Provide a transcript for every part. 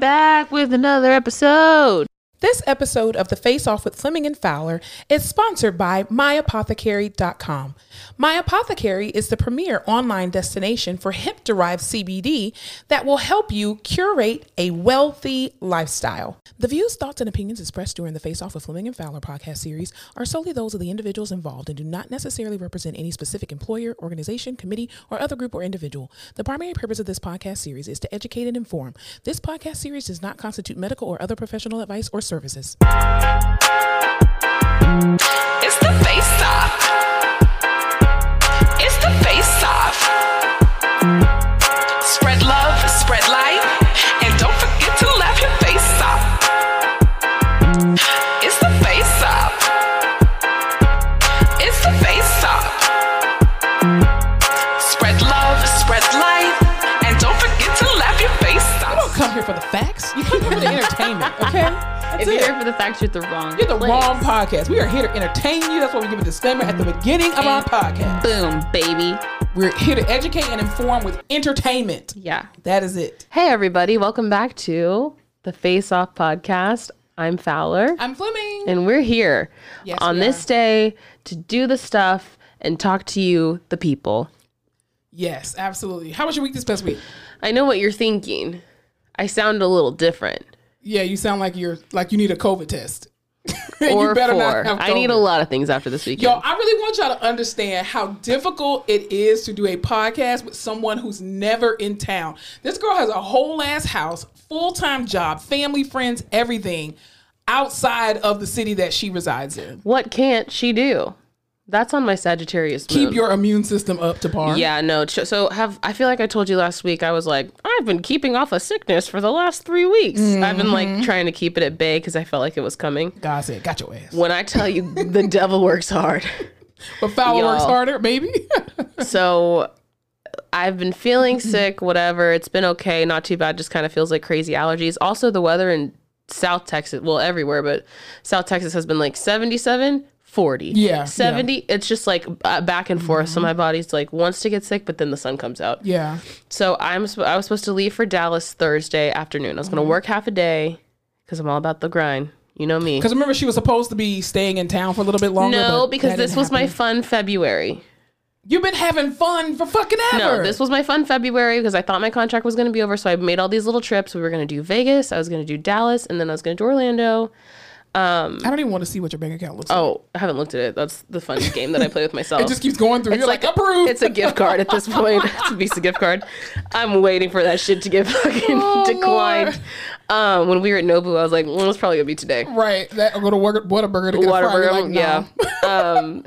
back with another episode. This episode of The Face Off with Fleming and Fowler is sponsored by MyApothecary.com. My Apothecary is the premier online destination for hemp derived CBD that will help you curate a wealthy lifestyle. The views, thoughts, and opinions expressed during the Face Off with Fleming and Fowler podcast series are solely those of the individuals involved and do not necessarily represent any specific employer, organization, committee, or other group or individual. The primary purpose of this podcast series is to educate and inform. This podcast series does not constitute medical or other professional advice or services. It's the face off. It's the face off. Spread love, spread light, and don't forget to laugh your face off. It's the face off. It's the face off. Spread love, spread light, and don't forget to laugh your face off. You don't come here for the facts. You come here for the entertainment, okay? That's If you're it. here for the facts, you're the wrong. You're the place. wrong podcast. We are here to entertain you. That's why we give a disclaimer at the beginning of our podcast. Boom, baby. We're here to educate and inform with entertainment. Yeah. That is it. Hey, everybody. Welcome back to the Face Off podcast. I'm Fowler, I'm Fleming. and we're here Yes, on we this are. day to do the stuff and talk to you, the people. Yes, absolutely. How was your week this past week? I know what you're thinking. I sound a little different. Yeah, you sound like you're like you need a COVID test. Or you better four. not have I need a lot of things after this weekend. Yo, I really want y'all to understand how difficult it is to do a podcast with someone who's never in town. This girl has a whole ass house, full time job, family, friends, everything outside of the city that she resides in. what can't she do? That's on my Sagittarius. Keep moon. your immune system up to par. Yeah, no. So have I feel like I told you last week. I was like, I've been keeping off a sickness for the last three weeks. I've been Mm-hmm. like trying to keep it at bay because I felt like it was coming. God said, got your ass. When I tell you, the devil works hard. But foul Y'all. works harder, maybe. So I've been feeling sick. Whatever. It's been okay. Not too bad. Just kind of feels like crazy allergies. Also, the weather in South Texas, well, everywhere, but South Texas has been like 77. 40 Yeah, yeah. 70 it's just like uh, back and forth so my body's like wants to get sick but then the sun comes out yeah. So I'm I was supposed to leave for Dallas Thursday afternoon. I was Mm-hmm. gonna work half a day because I'm all about the grind. You know me. Because remember, she was supposed to be staying in town for a little bit longer. No, because this was my fun February. You've been having fun for fucking ever. No, this was my fun February because I thought my contract was gonna be over. So I made all these little trips. We were gonna do Vegas. I was gonna do Dallas, and then I was gonna do Orlando. I don't even want to see what your bank account looks like. Oh, I haven't looked at it. That's the fun game that I play with myself. It just keeps going through. You're like, approved. It's a gift card at this point. It's a Visa gift card. I'm waiting for that shit to get fucking Oh, declined. Um, when we were at Nobu, I was like, mm, it's probably gonna be today. right. That, or go to work, Whataburger to get a fry. You're yeah. Um,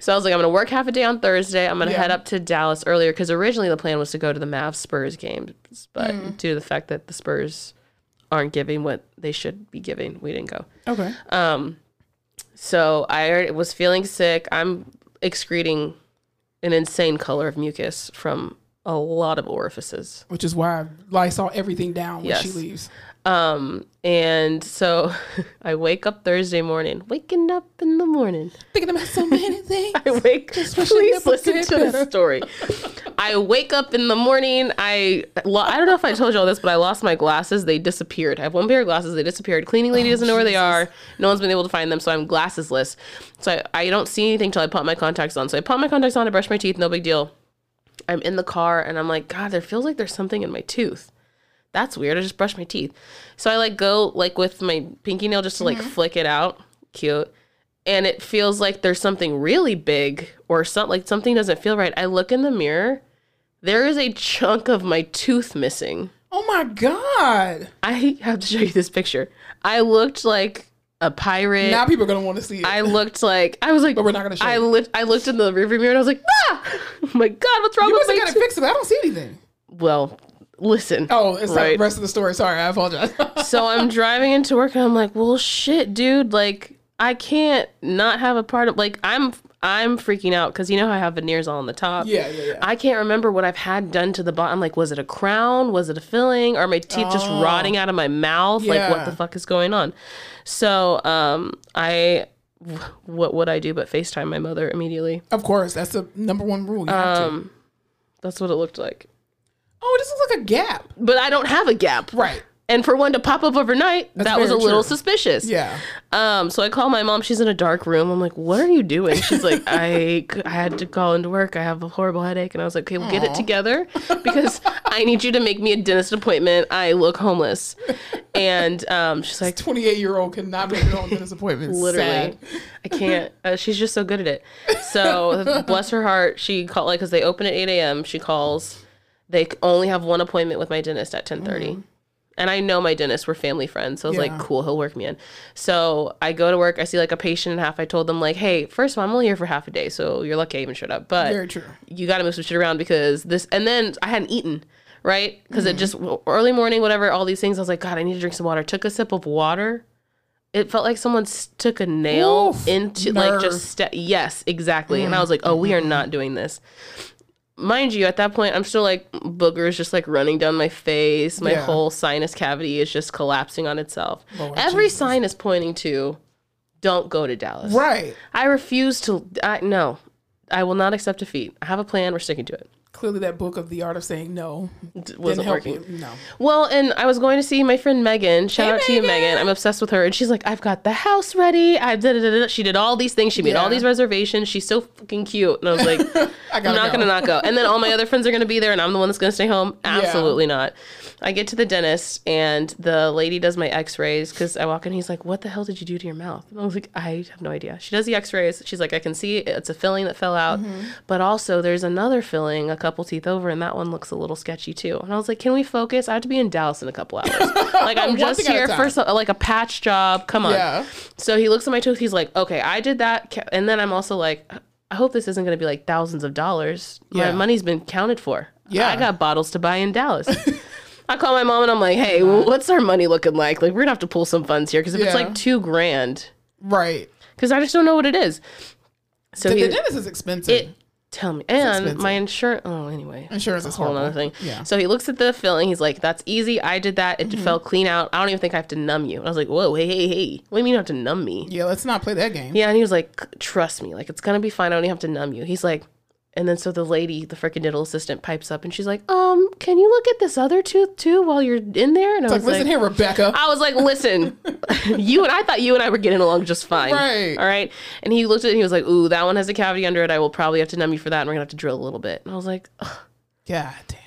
so I was like, I'm gonna work half a day on Thursday. I'm gonna Yeah. head up to Dallas earlier because originally the plan was to go to the Mavs Spurs games, but Mm. due to the fact that the Spurs aren't giving what they should be giving, we didn't go. Okay. Um, so I was feeling sick. I'm excreting an insane color of mucus from a lot of orifices. Which is why I Lysol everything down when Yes. she leaves. Um, and so I wake up Thursday morning, waking up in the morning. Thinking about so many things. I wake. it Please listen to the story. I wake up in the morning. I lo- I don't know if I told you all this, but I lost my glasses. They disappeared. I have one pair of glasses. They disappeared. Cleaning lady doesn't know where they are. No one's been able to find them, so I'm glassesless. So I, I don't see anything till I put my contacts on. So I put my contacts on. I brush my teeth. No big deal. I'm in the car and I'm like, God, there feels like there's something in my tooth. That's weird. I just brushed my teeth. So I like go like with my pinky nail just to like flick it out. Cute. And it feels like there's something really big or something like something doesn't feel right. I look in the mirror. There is a chunk of my tooth missing. Oh my God. I have to show you this picture. I looked like a pirate. Now people are going to want to see it. I looked like I was like, But we're not gonna show I you. looked. I looked in the rearview mirror and I was like, ah! Oh my god, what's wrong you with my got it tooth? fixed. I don't see anything. Well, listen. Oh, it's not Right. the rest of the story. Sorry. I apologize. so I'm driving into work and I'm like, well, shit, dude. Like, I can't not have a part of like I'm I'm freaking out because you know how I have veneers all on the top. Yeah, yeah, yeah. I can't remember what I've had done to the bottom. Like, was it a crown? Was it a filling? Are my teeth just rotting out of my mouth? Like, what Oh. The fuck is going on? So, um, I what would I do but FaceTime my mother immediately? of course. That's the number one rule. You have Um, that's what it looked like. Oh, this looks like a gap. but I don't have a gap. Right. And for one to pop up overnight, that was a very little suspicious. Yeah. Um, so I call my mom. She's in a dark room. I'm like, "What are you doing?" She's like, "I I had to call into work. I have a horrible headache." And I was like, "Okay, we'll get it together because I need you to make me a dentist appointment. I look homeless." And um, she's like, 28 year old cannot make her own dentist appointment. literally Sad. i can't uh, she's just so good at it so bless her heart she called like because they open at 8 a.m she calls they only have one appointment with my dentist at 10.30 and i know my dentist we're family friends so i was Mm-hmm. Yeah. like cool he'll work me in. So i go to work i see like a patient and half i told them like hey first of all i'm only here for half a day so you're lucky i even showed up but Very true. you got to move some shit around because this and then i hadn't eaten right? Because Mm-hmm. it just early morning whatever all these things i was like god i need to drink some water. Took a sip of water. It felt like someone took a nail Oof, into like just ste- yes exactly. And i was like oh we are not doing this mind you at that point i'm still like boogers just like running down my face. My Yeah. whole sinus cavity is just collapsing on itself. Lord every sign is pointing to don't go to dallas. Right. i refuse to I, no. I will not accept defeat. I have a plan. We're sticking to it Clearly, that book of the art of saying no wasn't working. No. well, and I was going to see my friend Megan. Shout Hey, out to you, Megan. Megan. I'm obsessed with her. And she's like, I've got the house ready. I did it. She did all these things. She made all these reservations. She's so fucking cute. And I was like, I I'm not go. gonna not go. And then all my other friends are gonna be there, and I'm the one that's gonna stay home. Absolutely not. I get to the dentist, and the lady does my X-rays because I walk in. He's like, "What the hell did you do to your mouth?" And I was like, "I have no idea." She does the X-rays. She's like, "I can see it's a filling that fell out, Mm-hmm. but also there's another filling a couple teeth over, and that one looks a little sketchy too." And I was like, "Can we focus? I have to be in Dallas in a couple hours. like I'm just thing at a here for so, like a patch job. Come on." Yeah. So he looks at my tooth. He's like, "Okay, I did that," and then I'm also like. I hope this isn't going to be like thousands of dollars. My Yeah. money's been counted for. Yeah. I got bottles to buy in Dallas. I call my mom and I'm like, hey, what's our money looking like? Like, we're going to have to pull some funds here because if it's like two grand, Right. because I just don't know what it is. So The, he, the dentist is expensive. it, tell me. And my insurance, oh, anyway. Insurance is a whole other thing. Yeah. So he looks at the filling. He's like, that's easy. I did that. It Mm-hmm. fell clean out. I don't even think I have to numb you. And I was like, whoa, hey, hey, hey. What do you mean you have to numb me? Yeah, let's not play that game. Yeah, and he was like, "Trust me, like it's gonna be fine. I don't even have to numb you." He's like, and then so the lady, the freaking dental assistant, pipes up and she's like, "Um, can you look at this other tooth too while you're in there?" And I was Like, listen like, here, Rebecca. I was like, "Listen, you and I thought you and I were getting along just fine, Right. All right." And he looked at it and he was like, "Ooh, that one has a cavity under it. I will probably have to numb you for that, and we're gonna have to drill a little bit." And I was like, Ugh. God damn.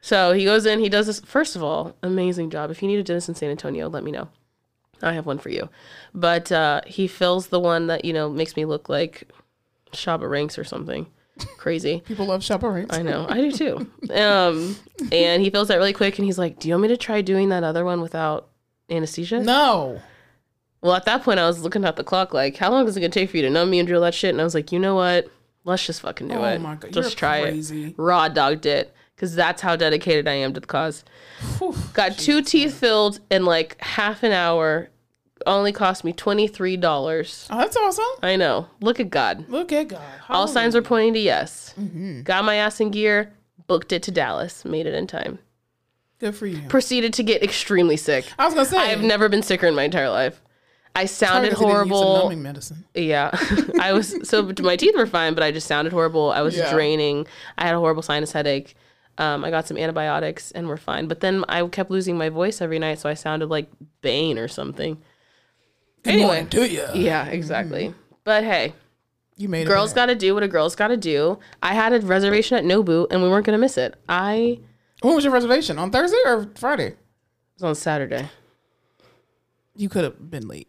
So he goes in, he does this. First of all, amazing job. If you need a dentist in San Antonio, let me know. I have one for you. But uh, he fills the one that, you know, makes me look like Shabba Ranks or something crazy. People love chaperones. I know, I do too. Um, and he fills that really quick and he's like, Do you want me to try doing that other one without anesthesia? No. Well, at that point, I was looking at the clock like, How long is it going to take for you to numb me and drill that shit? And I was like, You know what? Let's just fucking do Oh it. my God, Just you're try crazy. it. Raw dogged it because that's how dedicated I am to the cause. Whew. Got two teeth filled in like half an hour. Only cost me twenty three dollars. Oh, that's awesome. I know. Look at God. Look at God. All signs are pointing to yes. Mm-hmm. Got my ass in gear. Booked it to Dallas. Made it in time. Good for you. Proceeded to get extremely sick. I was gonna say. I've never been sicker in my entire life. I sounded Target didn't some horrible. numbing medicine. Yeah, I was so my teeth were fine, but I just sounded horrible. I was Yeah. draining. I had a horrible sinus headache. Um, I got some antibiotics and we're fine. But then I kept losing my voice every night, so I sounded like Bane or something. Good Anyway. morning to you. Yeah, exactly. Mm-hmm. But hey, You made it. girls got to do what a girl's got to do. I had a reservation at Nobu, and we weren't gonna miss it. I When was your reservation? On Thursday or Friday? It was on Saturday. You could have been late.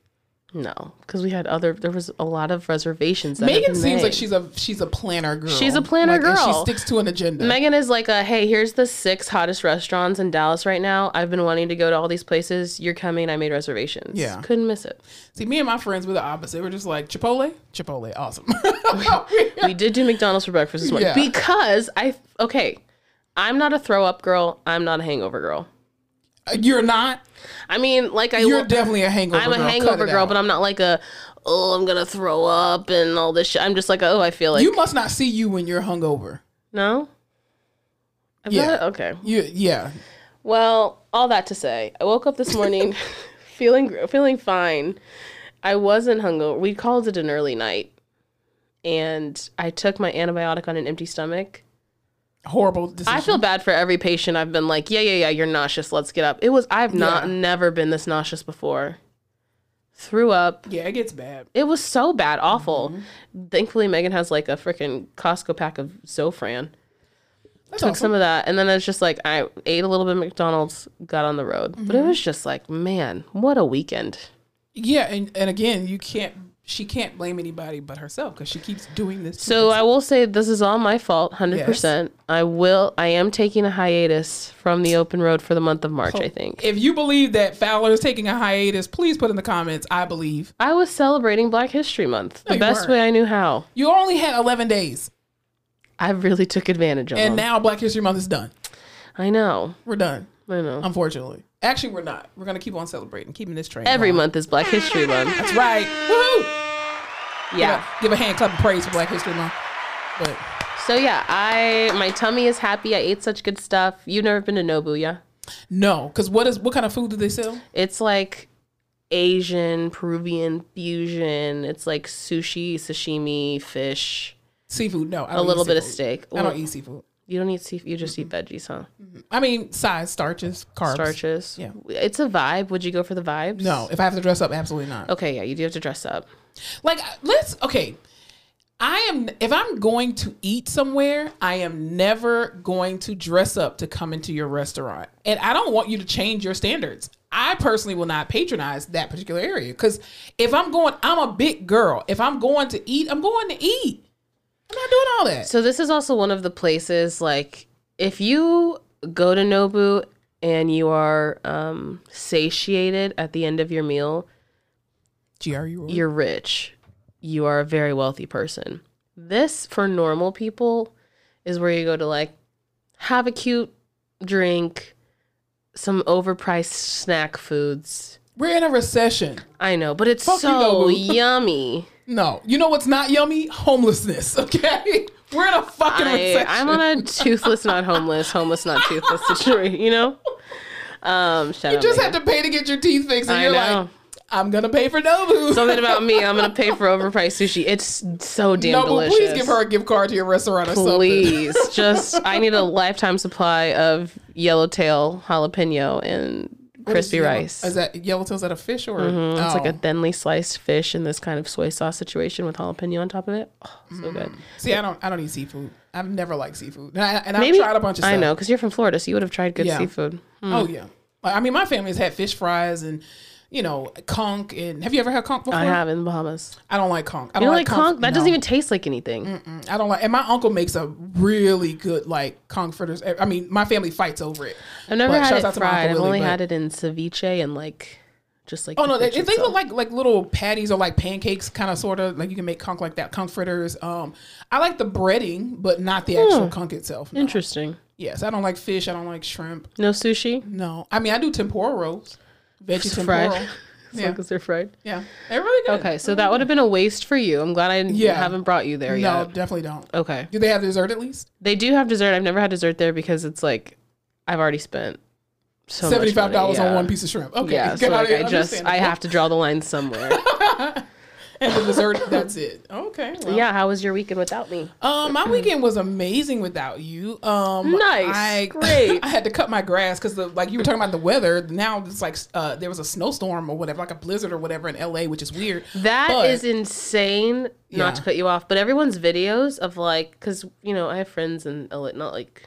No, because we had other. There was a lot of reservations. That Megan seems made. like she's a she's a planner girl. She's a planner Like, girl. she sticks to an agenda. Megan is like a hey, here's the six hottest restaurants in Dallas right now. I've been wanting to go to all these places. You're coming. I made reservations. Yeah. couldn't miss it. See, me and my friends were the opposite. We're just like Chipotle, Chipotle, awesome. We did do McDonald's for breakfast this morning Yeah. because I okay. I'm not a throw up girl. I'm not a hangover girl. Uh, you're not. I mean, like I You're definitely a hangover. I'm a girl. Hangover girl, out. but I'm not like a oh I'm gonna throw up and all this shit. I'm just like oh I feel like you must not see you when you're hungover. no. I've Yeah. got- okay. You, yeah. Well, all that to say, I woke up this morning feeling feeling fine. I wasn't hungover. We called it an early night, and I took my antibiotic on an empty stomach. Horrible decision. I feel bad for every patient. I've been like, yeah, yeah, yeah, you're nauseous. Let's get up. It was. I've not Yeah. never been this nauseous before. Threw up. Yeah, it gets bad. It was so bad, awful. Mm-hmm. Thankfully, Megan has like a freaking Costco pack of Zofran. That's Took awesome. some of that, and then it's just like I ate a little bit of McDonald's, got on the road. But Mm-hmm. it was just like, man, what a weekend. Yeah, and, and again, you can't. She can't blame anybody but herself because she keeps doing this. So herself. I will say this is all my fault, hundred percent. I will. I am taking a hiatus from the open road for the month of March. I think if you believe that Fowler is taking a hiatus, please put in the comments. I believe I was celebrating Black History Month the best weren't. way I knew how. you only had 11 days, I really took advantage of and them. now Black History Month is done. I know. We're done. I know. Unfortunately, actually, we're not. We're gonna keep on celebrating, keeping this train. Every going. month is Black History Month. That's right. Woohoo! Yeah. Give a hand clap of praise for Black History Month. But So yeah, I my tummy is happy. I ate such good stuff. You've never been to Nobu, yeah? no, because what is what kind of food do they sell? It's like Asian, Peruvian fusion. It's like sushi, sashimi, fish, Seafood? No, I a little eat bit of steak. I don't eat seafood. You don't eat seafood. You just eat veggies, huh? I mean, size, starches, carbs. Starches. Yeah. It's a vibe. Would you go for the vibes? No, if I have to dress up, absolutely not. Okay, yeah, you do have to dress up. Like, let's okay. I am if I'm going to eat somewhere, I am never going to dress up to come into your restaurant. And I don't want you to change your standards. I personally will not patronize that particular area cuz if I'm going I'm a big girl. If I'm going to eat, I'm going to eat. I'm not doing all that. So this is also one of the places like if you go to Nobu and you are um, satiated at the end of your meal, GRU. you're rich. You are a very wealthy person. This for normal people is where you go to like have a cute drink, some overpriced snack foods. We're in a recession. I know, but it's Fuck you, so yummy. No. You know what's not yummy? Homelessness, okay? We're in a fucking I, recession. I'm on a toothless, not homeless, homeless, not toothless situation, you know? Um, You just have to pay to get your teeth fixed, and I you're know. like, I'm gonna pay for Nobu. Something about me, I'm gonna pay for overpriced sushi. It's so damn Nobu, delicious. please give her a gift card to your restaurant or something. Please, just I need a lifetime supply of yellowtail jalapeno and crispy yellow- rice. Is that yellowtail? Is that a fish or? Mm-hmm, it's like Oh. a thinly sliced fish in this kind of soy sauce situation with jalapeno on top of it. Oh, so good. Mm. See, I don't. I don't eat seafood. I've never liked seafood, and, I, and Maybe I've tried a bunch of stuff. I know because you're from Florida, so you would have tried good Yeah. seafood. Hmm. Oh yeah. I mean, my family's had fish fries and you know conch. And have you ever had conch before? I have in the Bahamas. I don't like conch. I You don't know, like conch, that doesn't even taste like anything. I don't like. And my uncle makes a really good like conch fritters. I mean, my family fights over it. I've never But had it out to my fried. I've only Willie, had it in ceviche and like just like. Oh the no, they, they look like like little patties or like pancakes, kind of sort of like you can make conch like that, conch fritters. Um, I like the breading, but not the actual conch itself. no. interesting. Yes, I don't like fish. I don't like shrimp. No sushi. No, I mean I do tempura rolls, veggie Fried. tempura. As Yeah. long as they're fried. Yeah, they're really good. Okay, so mm-hmm. that would have been a waste for you. I'm glad I Yeah. haven't brought you there yet. No, definitely don't. Okay. Do they have dessert at least? They do have dessert. I've never had dessert there because it's like I've already spent so Seventy five dollars on one piece of shrimp. Okay, Yeah, so like I just I have to draw the line somewhere. and the dessert. That's it. Okay. well. yeah, how was your weekend without me? Um, my weekend was amazing without you. Um, Nice. I, Great. I had to cut my grass because the like you were talking about the weather. Now it's like uh, there was a snowstorm or whatever, like a blizzard or whatever in LA, which is weird. That is But- insane. Yeah. Not to cut you off, but everyone's videos of like, because you know I have friends in LA, not like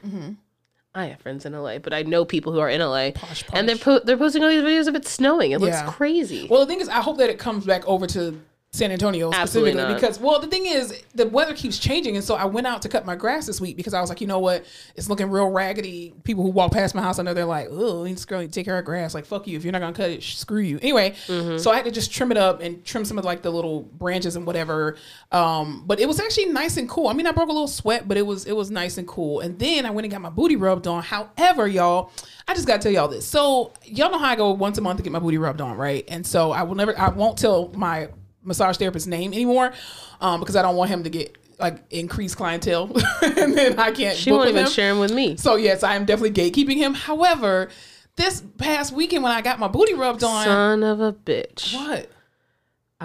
I have friends in LA, but I know people who are in LA, Mm-hmm. Posh, and they're po- they're posting all these videos of it snowing. It Yeah. looks crazy. Well, the thing is, I hope that it comes back over to San Antonio Absolutely specifically not. because, well, the thing is, the weather keeps changing, and so I went out to cut my grass this week because I was like, you know what, it's looking real raggedy. People who walk past my house, I know they're like, oh, this girl need to take care of grass. Like, fuck you, if you're not gonna cut it, sh- screw you. Anyway, Mm-hmm. so I had to just trim it up and trim some of like the little branches and whatever. Um, but it was actually nice and cool. I mean, I broke a little sweat, but it was it was nice and cool. And then I went and got my booty rubbed on. However, y'all, I just gotta tell y'all this. So y'all know how I go once a month to get my booty rubbed on, right? And so I will never, I won't tell my massage therapist's name anymore, um, because I don't want him to get like increased clientele, and then I can't. she won't even him. share them with me. So yes, I am definitely gatekeeping him. However, this past weekend when I got my booty rubbed on, Son of a bitch. what?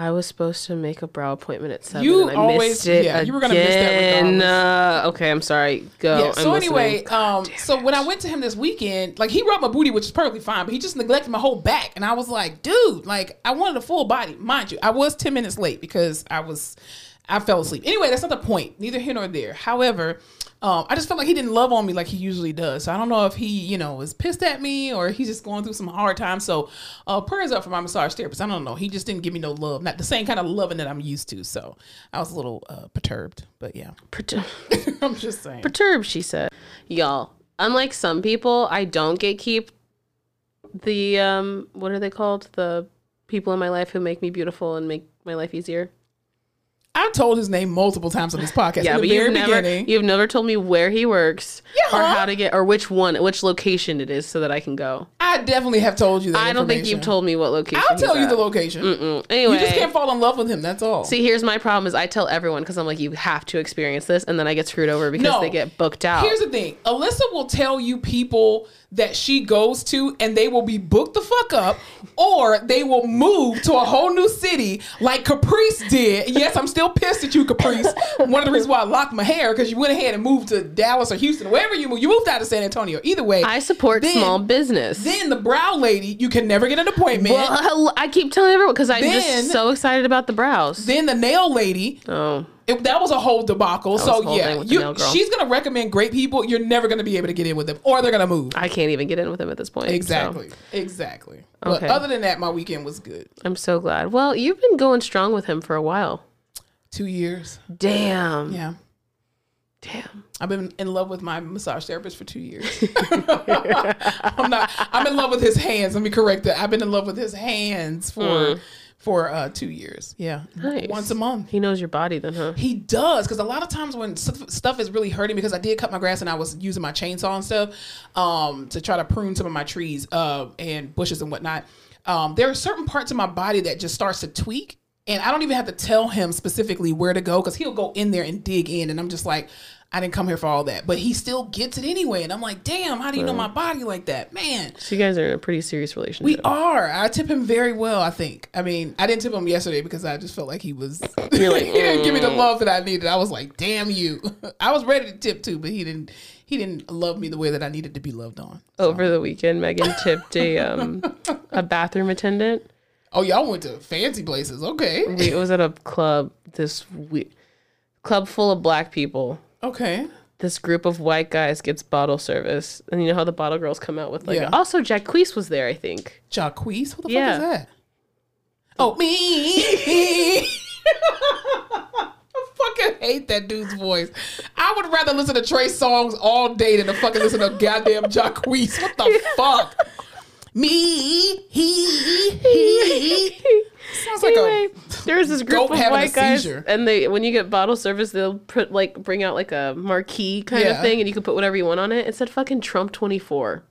I was supposed to make a brow appointment at seven. You and I always- missed it yeah, you were gonna miss that again. regardless. Uh, okay, I'm sorry. Go. Yeah. I'm So anyway, um, so when I went to him this weekend, like he rubbed my booty, which is perfectly fine, but he just neglected my whole back, and I was like, dude, like I wanted a full body, mind you. I was ten minutes late because I was, I fell asleep. Anyway, that's not the point. Neither here nor there. However. Um, I just felt like he didn't love on me like he usually does. So I don't know if he, you know, is pissed at me or he's just going through some hard times. So uh, prayers up for my massage therapist. I don't know. He just didn't give me no love, not the same kind of loving that I'm used to. So I was a little uh, perturbed. But yeah, Pertur- I'm just saying. perturbed, she said. Y'all, unlike some people, I don't get keep the um what are they called? The people in my life who make me beautiful and make my life easier. I've told his name multiple times on this podcast. Yeah, in but you've never beginning. you've never told me where he works yeah. or how to get or which one which location it is so that I can go. I definitely have told you that. I don't think you've told me what location. I'll tell you at. the location. Mm, Anyway, You just can't fall in love with him. That's all. see. Here's my problem: is I tell everyone because I'm like, you have to experience this, and then I get screwed over because No. they get booked out. Here's the thing. Alyssa will tell you people that she goes to and they will be booked the fuck up or they will move to a whole new city like Caprice did. Yes, I'm still pissed at you, Caprice. One of the reasons why I locked my hair because you went ahead and moved to Dallas or Houston, wherever you moved. You moved out of San Antonio. Either way. I support Then- small business. Then the brow lady, you can never get an appointment. well, I keep telling everyone because I'm Then- just so excited about the brows. then the nail lady, oh, it, that was a whole debacle. so yeah, thing with the you, she's gonna recommend great people. You're never gonna be able to get in with them, or they're gonna move. I can't even get in with them at this point. so Exactly, exactly. Okay. But other than that, my weekend was good. I'm so glad. Well, you've been going strong with him for a while. Two years. Damn. Yeah, Damn. I've been in love with my massage therapist for two years. I'm not. I'm in love with his hands. Let me correct that. I've been in love with his hands for for uh, two years. Yeah. Nice. once a month. He knows your body then, huh? He does because a lot of times when stuff, stuff is really hurting because I did cut my grass and I was using my chainsaw and stuff um, to try to prune some of my trees uh, and bushes and whatnot. Um, there are certain parts of my body that just starts to tweak, and I don't even have to tell him specifically where to go because he'll go in there and dig in, and I'm just like. I didn't come here for all that, but he still gets it anyway, and I'm like, "Damn, how do you know my body like that, man?" So you guys are in a pretty serious relationship. We are. I tip him very well. I think. I mean, I didn't tip him yesterday because I just felt like he was. You're like, he didn't give me the "Mm." love that I needed. I was like, "Damn you!" I was ready to tip too, but he didn't. He didn't love me the way that I needed to be loved on. Over the weekend, Megan tipped a um a bathroom attendant. Oh, y'all went to fancy places. Okay. We, it was at a club. This we, club full of black people. Okay. This group of white guys gets bottle service, and you know how the bottle girls come out with like. Yeah. Also, Jacquees was there, I think. Jacquees? What the Yeah. fuck is that? Oh, me. I fucking hate that dude's voice. I would rather listen to Trey Songz all day than to fucking listen to goddamn Jacquees. What the fuck? Me, he, he. Sounds like Anyway, a. there was this group of white guys, and they when you get bottle service, they'll put like bring out like a marquee kind Yeah. of thing, and you can put whatever you want on it. It said fucking Trump twenty four.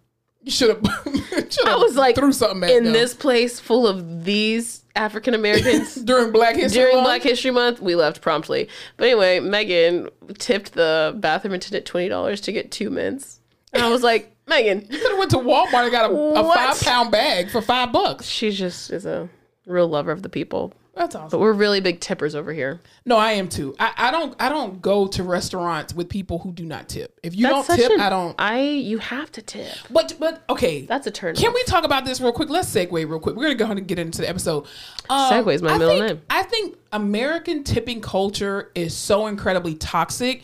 You should have. I was like, threw something at in them. this place full of these African Americans. during Black History month. During Month? Black History Month, we left promptly. But anyway, Megan tipped the bathroom attendant twenty dollars to get two mints, and I was like, Megan, You could have went to Walmart and got a, a five pound bag for five bucks. she just is a real lover of the people. That's awesome. But we're really big tippers over here. No, I am too. I, I don't I don't go to restaurants with people who do not tip. If you That's don't tip, an- I don't. I you have to tip. But but okay. That's a turn. Can off. we talk about this real quick? Let's segue real quick. We're gonna go ahead and get into the episode. Um, Segway's my I middle think- name. I think American tipping culture is so incredibly toxic.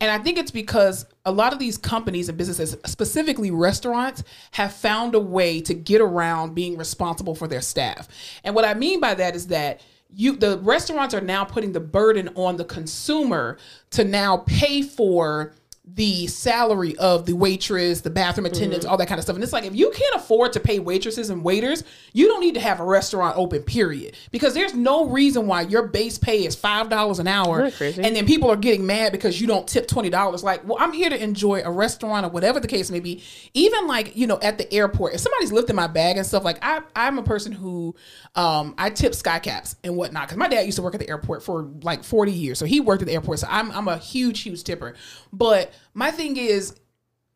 And I think it's because a lot of these companies and businesses, specifically restaurants, have found a way to get around being responsible for their staff. And what I mean by that is that you the restaurants are now putting the burden on the consumer to now pay for the salary of the waitress, the bathroom attendants, all that kind of stuff. And it's like if you can't afford to pay waitresses and waiters, you don't need to have a restaurant open, period. Because there's no reason why your base pay is five dollars an hour Isn't that crazy? and then people are getting mad because you don't tip twenty dollars. Like, well, I'm here to enjoy a restaurant or whatever the case may be. Even like, you know, at the airport, if somebody's lifting my bag and stuff, like I I'm a person who um I tip sky caps and whatnot. Because my dad used to work at the airport for like 40 years. So he worked at the airport. So I'm I'm a huge, huge tipper. But my thing is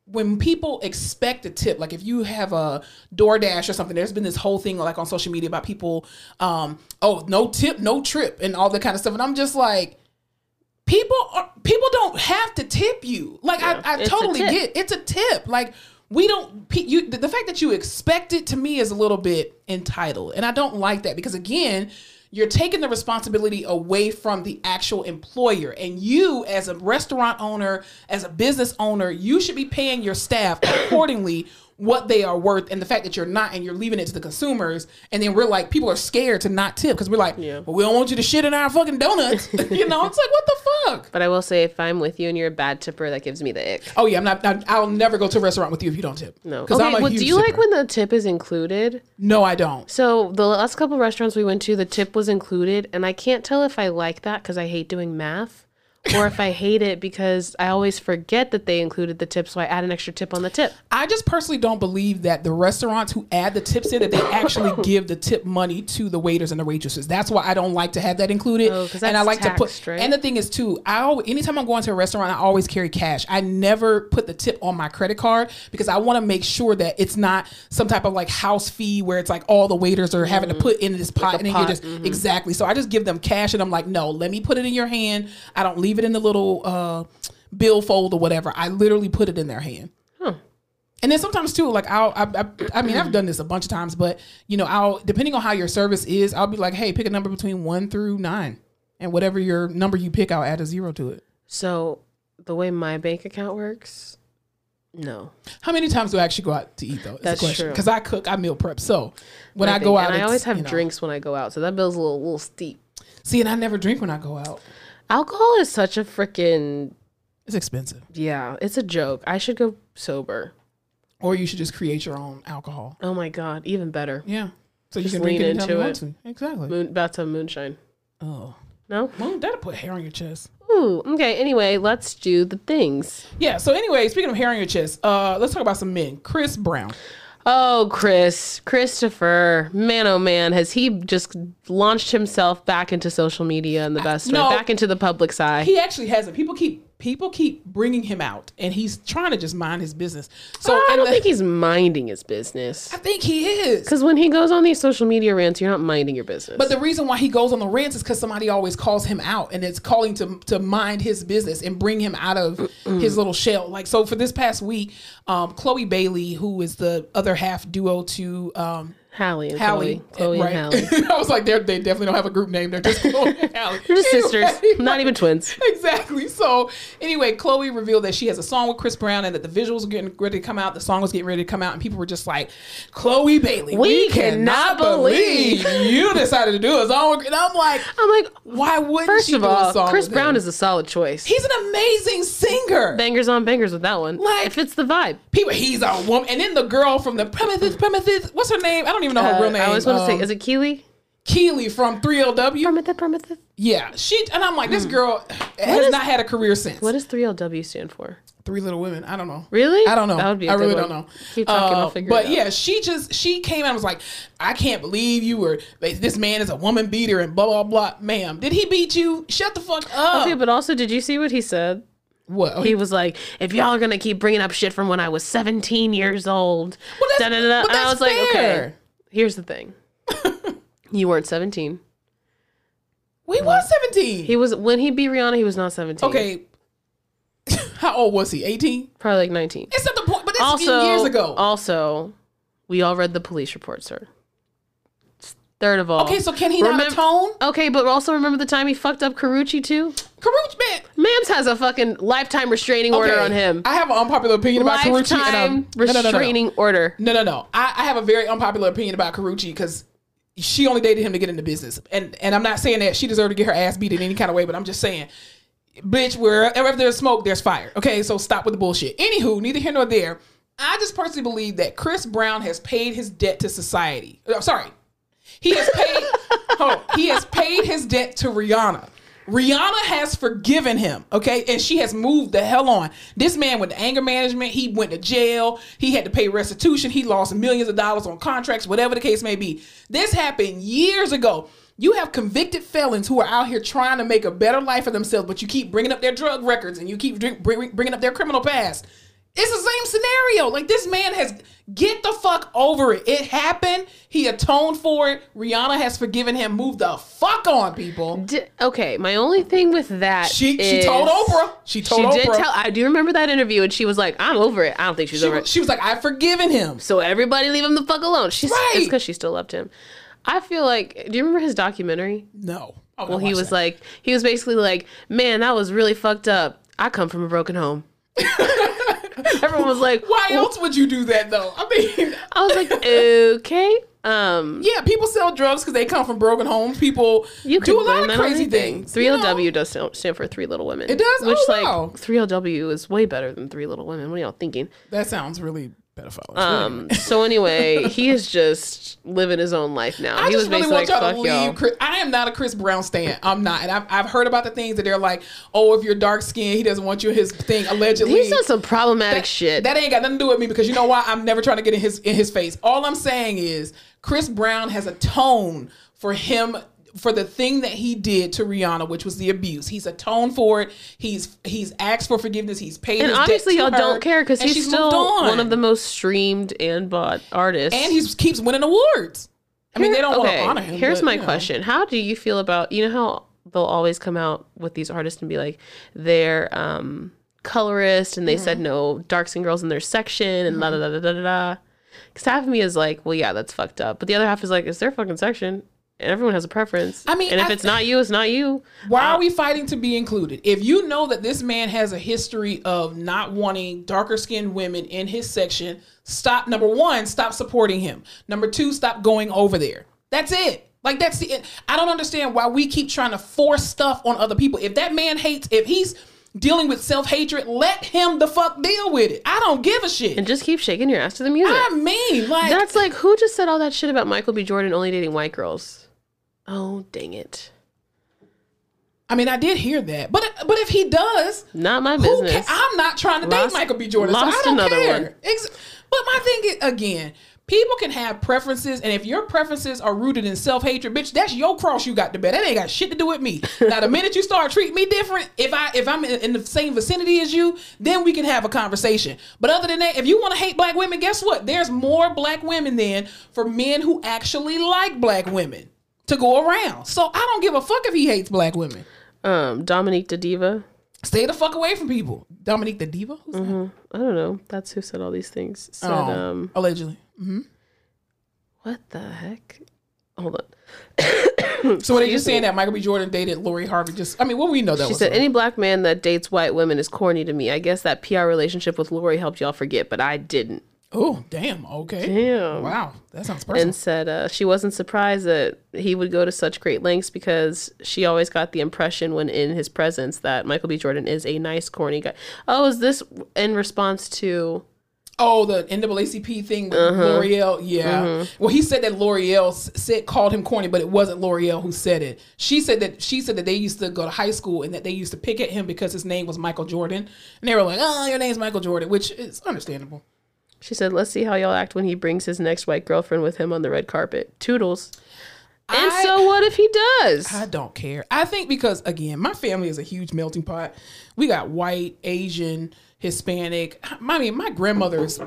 when people expect a tip, like if you have a DoorDash or something, there's been this whole thing like on social media about people, um, oh, no tip, no trip, and all that kind of stuff. And I'm just like, people are people don't have to tip you. Like Yeah, I, I totally get it's a tip. Like we don't you the fact that you expect it to me is a little bit entitled, and I don't like that because again. You're taking the responsibility away from the actual employer. And you, as a restaurant owner, as a business owner, you should be paying your staff accordingly what they are worth and the fact that you're not and you're leaving it to the consumers. And then we're like, people are scared to not tip because we're like, Yeah. well, we don't want you to shit in our fucking donuts. you know, it's like, what the fuck? But I will say, if I'm with you and you're a bad tipper, that gives me the ick. Oh yeah, I'm not. I- I'll never go to a restaurant with you if you don't tip. No. because Okay. I'm a well, do you like when the tip is included? No, I don't. So the last couple restaurants we went to, the tip was included, and I can't tell if I like that because I hate doing math, or if I hate it because I always forget that they included the tip, so I add an extra tip on the tip. I just personally don't believe that the restaurants who add the tips in that they actually give the tip money to the waiters and the waitresses. That's why I don't like to have that included. Oh, and I like to put. right? And the thing is too, I always, anytime I'm going to a restaurant, I always carry cash. I never put the tip on my credit card because I want to make sure that it's not some type of like house fee where it's like all the waiters are having to mm. put in this pot and then pot, you're just mm-hmm. exactly. So I just give them cash and I'm like, no, let me put it in your hand. I don't leave it in the little uh, bill fold or whatever. I literally put it in their hand. And then sometimes too, like I'll, I, I, I mean, I've done this a bunch of times, but you know, I'll depending on how your service is, I'll be like, hey, pick a number between one through nine, and whatever your number you pick, I'll add a zero to it. So the way my bank account works, no. How many times do I actually go out to eat though? That's the question. true. Because I cook, I meal prep. So when I, go out, and I always have you know- drinks when I go out, so that bill's a little, little steep. See, and I never drink when I go out. Alcohol is such a freaking It's expensive. yeah, it's a joke. I should go sober. Or you should just create your own alcohol. Oh my god, even better. Yeah. So you Just can drink lean it into it. to. Exactly. Moon, bathtub moonshine. Oh. No. Well, that'll put hair on your chest. Ooh. Okay. Anyway, let's do the things. Yeah. So anyway, speaking of hair on your chest, uh, let's talk about some men. Chris Brown. Oh, Chris, Christopher, man, oh man, has he just launched himself back into social media in the best way, no. back into the public's eye? He actually hasn't. People keep people keep bringing him out, and he's trying to just mind his business. So I don't the- think he's minding his business. I think he is. Because when he goes on these social media rants, you're not minding your business. But the reason why he goes on the rants is because somebody always calls him out, and it's calling to to mind his business and bring him out of his little shell. Like so, for this past week, um, Chloe Bailey, who is the other half duo to um, Halle and Halle, Chloe, Chloe right? and Halle. I was like, they're, definitely don't have a group name. They're just Chloe and Halle. They're Anyway, sisters, not even twins. exactly. So anyway, Chloe revealed that she has a song with Chris Brown and that the visuals were getting ready to come out. The song was getting ready to come out, and people were just like, "Chloe Bailey, we, We cannot cannot believe you decided to do a song." with-" And I'm like, I'm like, why wouldn't first she of do a all, song Chris Brown him? is a solid choice. He's an amazing singer. bangers on bangers with that one. Like- it fits the vibe. People, he's a woman, and then the girl from the Prometheus, Prometheus, what's her name? I don't even know her Uh, real name. I always want to Um, say, is it Kiely? Kiely from 3LW. Prometheus, Prometheus. Yeah, she and I'm like, this girl has is- not had a career since. What does 3LW stand for? Three Little Women. I don't know. Really? I don't know. That would be I I really don't know. Keep talking, Uh, I'll figure but it out. yeah, she just she came out and was like, I can't believe you were this man is a woman beater and blah blah blah. Ma'am, did he beat you? Shut the fuck up. Okay, but also, did you see what he said? what? Oh, He was like, "If y'all are gonna keep bringing up shit from when I was 17 years old," Well, that's- da-da-da-da," but and I that's was like, "Okay, fair. Here's the thing. you weren't 17. we was seventeen. He was when he beat Rihanna. He was not 17. okay. How old was he? Eighteen. probably like 19. It's not the point, but that's Also, years ago. also, we all read the police report, sir. Third of all, okay, so can he not remem- atone? Okay, but also remember the time he fucked up Karrueche too. Karuch, man. Mams has a fucking lifetime restraining order Okay, on him. I have an unpopular opinion about Karrueche. Lifetime and, um, no, no, no, no. restraining order. No, no, no. I, I have a very unpopular opinion about Karrueche because she only dated him to get into business, and and I'm not saying that she deserved to get her ass beat in any kind of way, but I'm just saying, bitch, wherever there's smoke, there's fire. Okay, so stop with the bullshit. Anywho, neither here nor there. I just personally believe that Chris Brown has paid his debt to society. Uh, sorry, he has paid. he has paid his debt to Rihanna. Rihanna has forgiven him, okay, and she has moved the hell on. This man with anger management, he went to jail. He had to pay restitution. He lost millions of dollars on contracts, whatever the case may be. This happened years ago. You have convicted felons who are out here trying to make a better life for themselves, but you keep bringing up their drug records and you keep bringing up their criminal past. It's the same scenario. Like this man has get the fuck over it. It happened. He atoned for it. Rihanna has forgiven him. Move the fuck on, people. D- okay, my only thing with that She she told Oprah. She told She Oprah. did tell. I do remember that interview, and she was like, "I'm over it." I don't think she's she, over it. she was like, I've forgiven him. So everybody leave him the fuck alone. She's Right. it's because she still loved him. I feel like. Do you remember his documentary? No. Oh, Well, he was like, he was basically like, "Man, that was really fucked up. I come from a broken home." Everyone was like, Why else would you do that though? I mean, I was like, okay. Um, yeah, people sell drugs because they come from broken homes. People you do a lot of crazy things. Three you L know? Does stand stand for Three Little Women. It does? Which Oh, like. Three L W is way better than Three Little Women. What are y'all thinking? That sounds really pedophile. Um. so anyway, he is just living his own life now. I he just was really want like, y'all to leave. y'all." Chris, I am not a Chris Brown stan. I'm not, and I've, I've heard about the things that they're like, oh, if you're dark skinned, he doesn't want you. His thing allegedly. He's done some problematic shit. That ain't got nothing to do with me because you know why? I'm never trying to get in his in his face. All I'm saying is Chris Brown has a tone for him for the thing that he did to Rihanna, which was the abuse. He's atoned for it. He's he's asked for forgiveness. He's paid. and his debt obviously, y'all her, don't care because he's still on. one of the most streamed and bought artists. and he keeps winning awards. I mean, they don't want to honor him. Here's but, my you know. question: How do you feel about you know how they'll always come out with these artists and be like they're um colorist and they said Mm-hmm. no dark skin girls in their section and la da da da da da da. Because half of me is like, well, yeah, that's fucked up, but the other half is like, it's their fucking section. Everyone has a preference. I mean, and if I it's not you, it's not you. Why uh, are we fighting to be included? If you know that this man has a history of not wanting darker skinned women in his section, stop. Number one, stop supporting him. Number two, stop going over there. That's it. Like that's the. I don't understand why we keep trying to force stuff on other people. If that man hates, if he's dealing with self hatred, let him the fuck deal with it. I don't give a shit. And just keep shaking your ass to the music. I mean, like That's like who just said all that shit about Michael B. Jordan only dating white girls? Oh dang it! I mean, I did hear that, but but if he does, Not my business. I'm not trying to Lost- date Michael B. Jordan. so I don't another care. one. Ex- but my thing is, again, people can have preferences, and if your preferences are rooted in self hatred, bitch, that's your cross you got to bear. That ain't got shit to do with me. now, the minute you start treating me different, if I if I'm in, in the same vicinity as you, then we can have a conversation. But other than that, if you want to hate black women, guess what? There's more black women than for men who actually like black women to go around. So I don't give a fuck if he hates black women. um, Dominique the Diva. Stay the fuck away from people. Dominique the Diva? Who's that? I don't know. That's who said all these things. Said, Oh, um, allegedly. what the heck? Hold on. So what are you saying that Michael B. Jordan dated Lori Harvey? Just I mean, what we know that She said, her. any black man that dates white women is corny to me. I guess that PR relationship with Lori helped y'all forget, but I didn't. Oh damn. Okay. Damn. Wow, that sounds personal. And said uh, she wasn't surprised that he would go to such great lengths because she always got the impression when in his presence that Michael B. Jordan is a nice, corny guy. Oh, is this in response to. oh, the NAACP thing with Uh-huh. L'Oreal. Yeah. Mm-hmm. Well, he said that L'Oreal said called him corny, but it wasn't L'Oreal who said it. She said that she said that they used to go to high school and that they used to pick at him because his name was Michael Jordan, and they were like, "Oh, your name's Michael Jordan," which is understandable. She said, let's see how y'all act when he brings his next white girlfriend with him on the red carpet. Toodles. And I- so what if he does? I don't care. I think because again, my family is a huge melting pot. We got white, Asian, Hispanic. I mean, my grandmother's,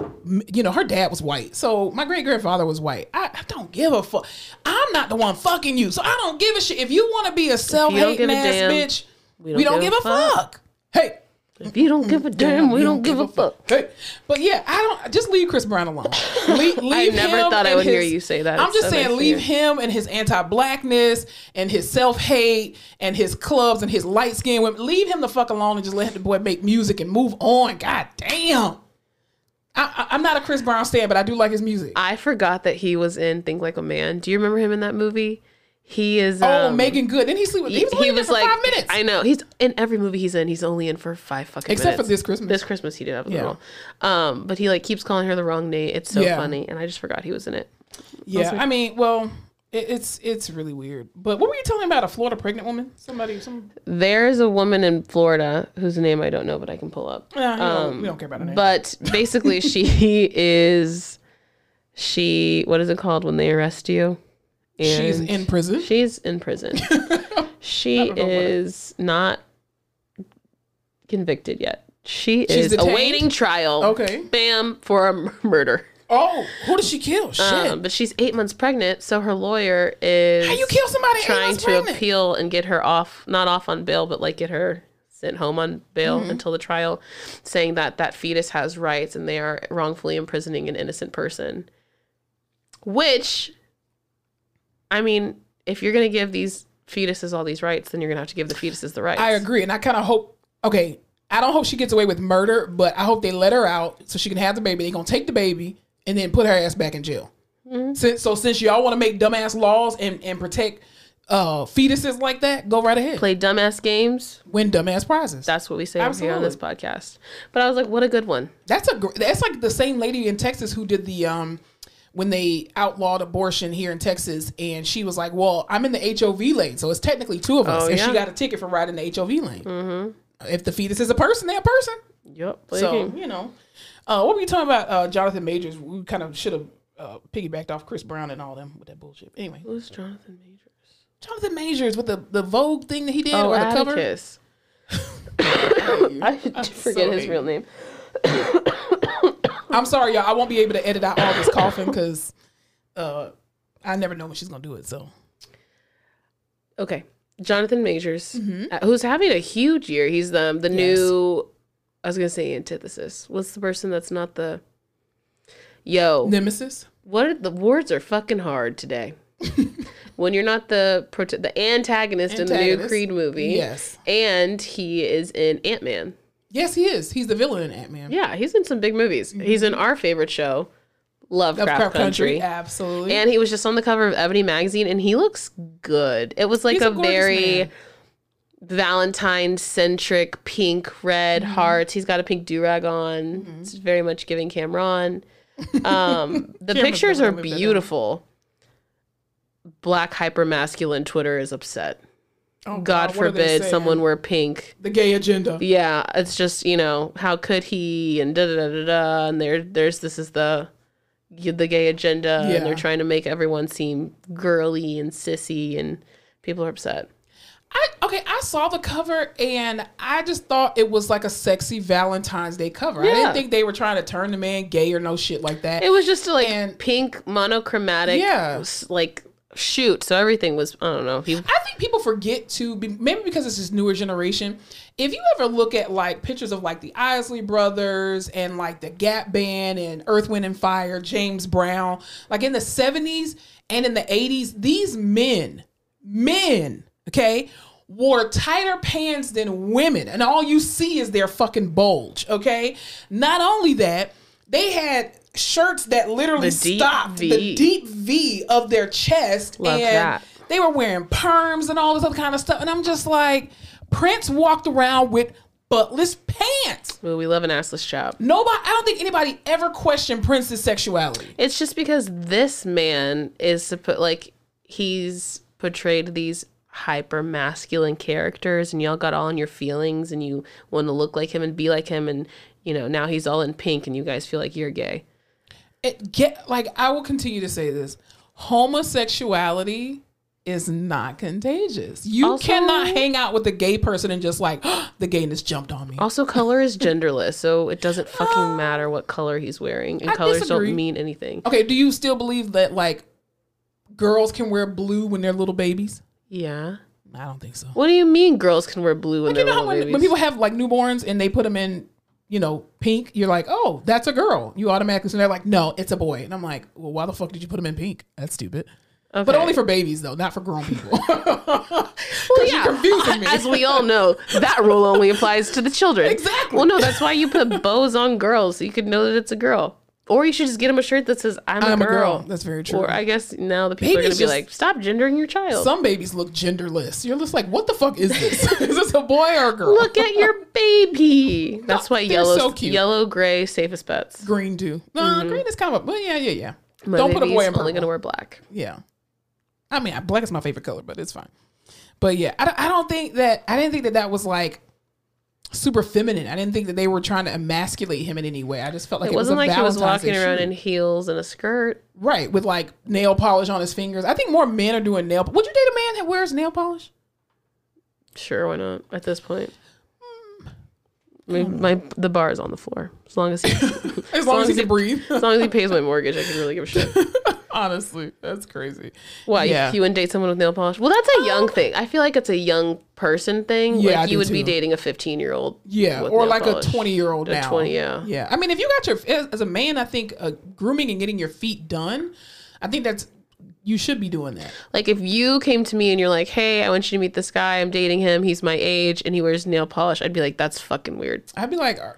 you know, her dad was white, so my great grandfather was white. I, I don't give a fuck. I'm not the one fucking you, so I don't give a shit. If you want to be a self hating ass damn, bitch, we don't, give, a fuck. Hey. If you don't give a damn, we don't give a fuck. Hey, but yeah, I don't just leave Chris Brown alone. Leave, leave never thought I would hear you say that. I'm just so saying, leave him and his anti-blackness and his self-hate and his clubs and his light skin women. Leave him the fuck alone and just let the boy make music and move on. God damn. I, I, I'm not a Chris Brown stan, but I do like his music. I forgot that he was in Think Like a Man. Do you remember him in that movie? He is. oh, um, Making Good. Didn't he sleep with? He, was, only in there for five minutes. I know he's in every movie he's in. He's only in for five fucking Except for this Christmas. This Christmas he did have a Yeah. role. Um, but he like keeps calling her the wrong name. It's so Yeah. funny, and I just forgot he was in it. yeah, I mean, well, it, it's it's really weird. But what were you telling me about a Florida pregnant woman? Somebody, some. There's a woman in Florida whose name I don't know, but I can pull up. Nah, you don't- we don't care about her name. But basically, she is she. What is it called when they arrest you? She's in prison. She's in prison. she don't know what it- is not convicted yet. She She's is detained? awaiting trial. Okay. Bam for a murder. Oh, who did she kill? Shit. Um, but she's eight months pregnant, so her lawyer is How you kill somebody trying to pregnant? appeal and get her off, not off on bail, but like get her sent home on bail Mm-hmm. until the trial, saying that that fetus has rights and they are wrongfully imprisoning an innocent person. Which, I mean, if you're gonna give these fetuses all these rights, then you're gonna have to give the fetuses the rights. I agree, and I kind of hope. Okay, I don't hope she gets away with murder, but I hope they let her out so she can have the baby. They're gonna take the baby and then put her ass back in jail. Mm-hmm. Since, so since y'all want to make dumbass laws and and protect uh fetuses like that, go right ahead. Play dumbass games. Win dumbass prizes. That's what we say over here on this podcast. But I was like, what a good one. That's a gr- that's like the same lady in Texas who did the um when they outlawed abortion here in Texas, and she was like, "Well, I'm in the HOV lane, so it's technically two of us," Oh, and yeah. she got a ticket for riding the HOV lane. Mm-hmm. If the fetus is a person, they're a person. Yep. So you know, uh, what were you talking about? Uh, Jonathan Majors. We kind of should have uh, piggybacked off Chris Brown and all them with that bullshit. Anyway, Who's Jonathan Majors? Jonathan Majors with the the Vogue thing that he did Oh, or the cover. Atticus. I forget so his angry. real name. I'm sorry, y'all. I won't be able to edit out all this coughing because uh, I never know when she's gonna do it. So Okay. Jonathan Majors, Mm-hmm. uh, who's having a huge year. He's the the new. I was gonna say antithesis. What's the person that's not the? Yo, Nemesis. what are the words are fucking hard today. when you're not the prota- the antagonist, in the new Creed movie, Yes. and he is in Ant Man. Yes, he is. He's the villain in Ant Man. Yeah, he's in some big movies. He's in our favorite show, Lovecraft, Lovecraft Country. Absolutely. And he was just on the cover of Ebony magazine and he looks good. It was like He's a, a very man. Valentine centric pink red Mm-hmm. hearts. He's got a pink do rag on. It's very much giving Cam'ron. Um, the pictures are one who lived that beautiful. Black hyper masculine Twitter is upset. Oh, God forbid someone wear pink. the gay agenda. Yeah, it's just you know how could he and da da da da da and there there's this is the the gay agenda Yeah. and they're trying to make everyone seem girly and sissy and people are upset. I okay, I saw the cover and I just thought it was like a sexy Valentine's Day cover. I didn't think they were trying to turn the man gay or no shit like that. It was just like And- pink monochromatic, Yeah. like shoot. So everything was I don't know. He, I think people forget to be maybe because it's this newer generation. If you ever look at like pictures of like the Isley brothers and like the Gap Band and Earth, Wind and Fire, James Brown, like in the 70s and in the 80s, these men, men, okay, wore tighter pants than women. And all you see is their fucking bulge, okay? Not only that, they had shirts that literally The stopped V. the deep V of their chest. Love and that. they were wearing perms and all this other kind of stuff. And I'm just like, Prince walked around with buttless pants. well, we love an assless chap. Nobody, I don't think anybody ever questioned Prince's sexuality. It's just because this man is supposed like he's portrayed these hyper masculine characters and y'all got all in your feelings and you want to look like him and be like him and you know now he's all in pink and you guys feel like you're gay. It get like I will continue to say this: homosexuality is not contagious. You Also- cannot hang out with a gay person and just like the gayness jumped on me. Also, color is genderless, so it doesn't fucking ah. matter what color he's wearing, and I colors disagree. don't mean anything. Okay, do you still believe that like girls can wear blue when they're little babies? Yeah. I don't think so. What do you mean girls can wear blue when you they're know how little when, babies? when people have like newborns and they put them in, you know, pink, you're like, oh, that's a girl. You automatically, so they're like, no, it's a boy. And I'm like, well, why the fuck did you put them in pink? That's stupid. But only for babies though, not for grown people. well, me. As we all know, that rule only applies to the children. Exactly. Well, no, that's why you put bows on girls so you could know that it's a girl. Or you should just get them a shirt that says "I'm, I'm a, a girl. girl. That's very true. Or I guess now the people are to be like, "Stop gendering your child. Some babies look genderless. You're just like, what the fuck is this? is this a boy or a girl? Look at your baby." That's why yellow, so cute. yellow, gray, safest bets. green too. No, green is kind of a, well, yeah, yeah, yeah. Mm-hmm. My Don't put a boy in only purple. going to wear black. Yeah. I mean, black is my favorite color, but it's fine. But yeah, I I don't think that, I didn't think that that was like super feminine. I didn't think that they were trying to emasculate him in any way. I just felt like It it, wasn't was a like he was walking Day around in heels and a skirt. Right, with like nail polish on his fingers. I think more men are doing nail. Would you date a man that wears nail polish? Sure, why not? At this point, hmm. My, my the bar is on the floor. As long as he, As long as he as can breathe. as long as he pays my mortgage, I can really give a shit. Honestly, that's crazy. Why Yeah. you wouldn't date someone with nail polish? Well, that's a young thing. I feel like it's a young person thing. Yeah, like you would be dating a 15 year old. Yeah, or like polish. a twenty-year-old A now. 20, yeah. yeah. I mean, if you got your as, a man, I think uh, grooming and getting your feet done, I think that's you should be doing that. Like if you came to me and you're like, "Hey, I want you to meet this guy. I'm dating him. He's my age and he wears nail polish." I'd be like, "That's fucking weird." I'd be like, uh,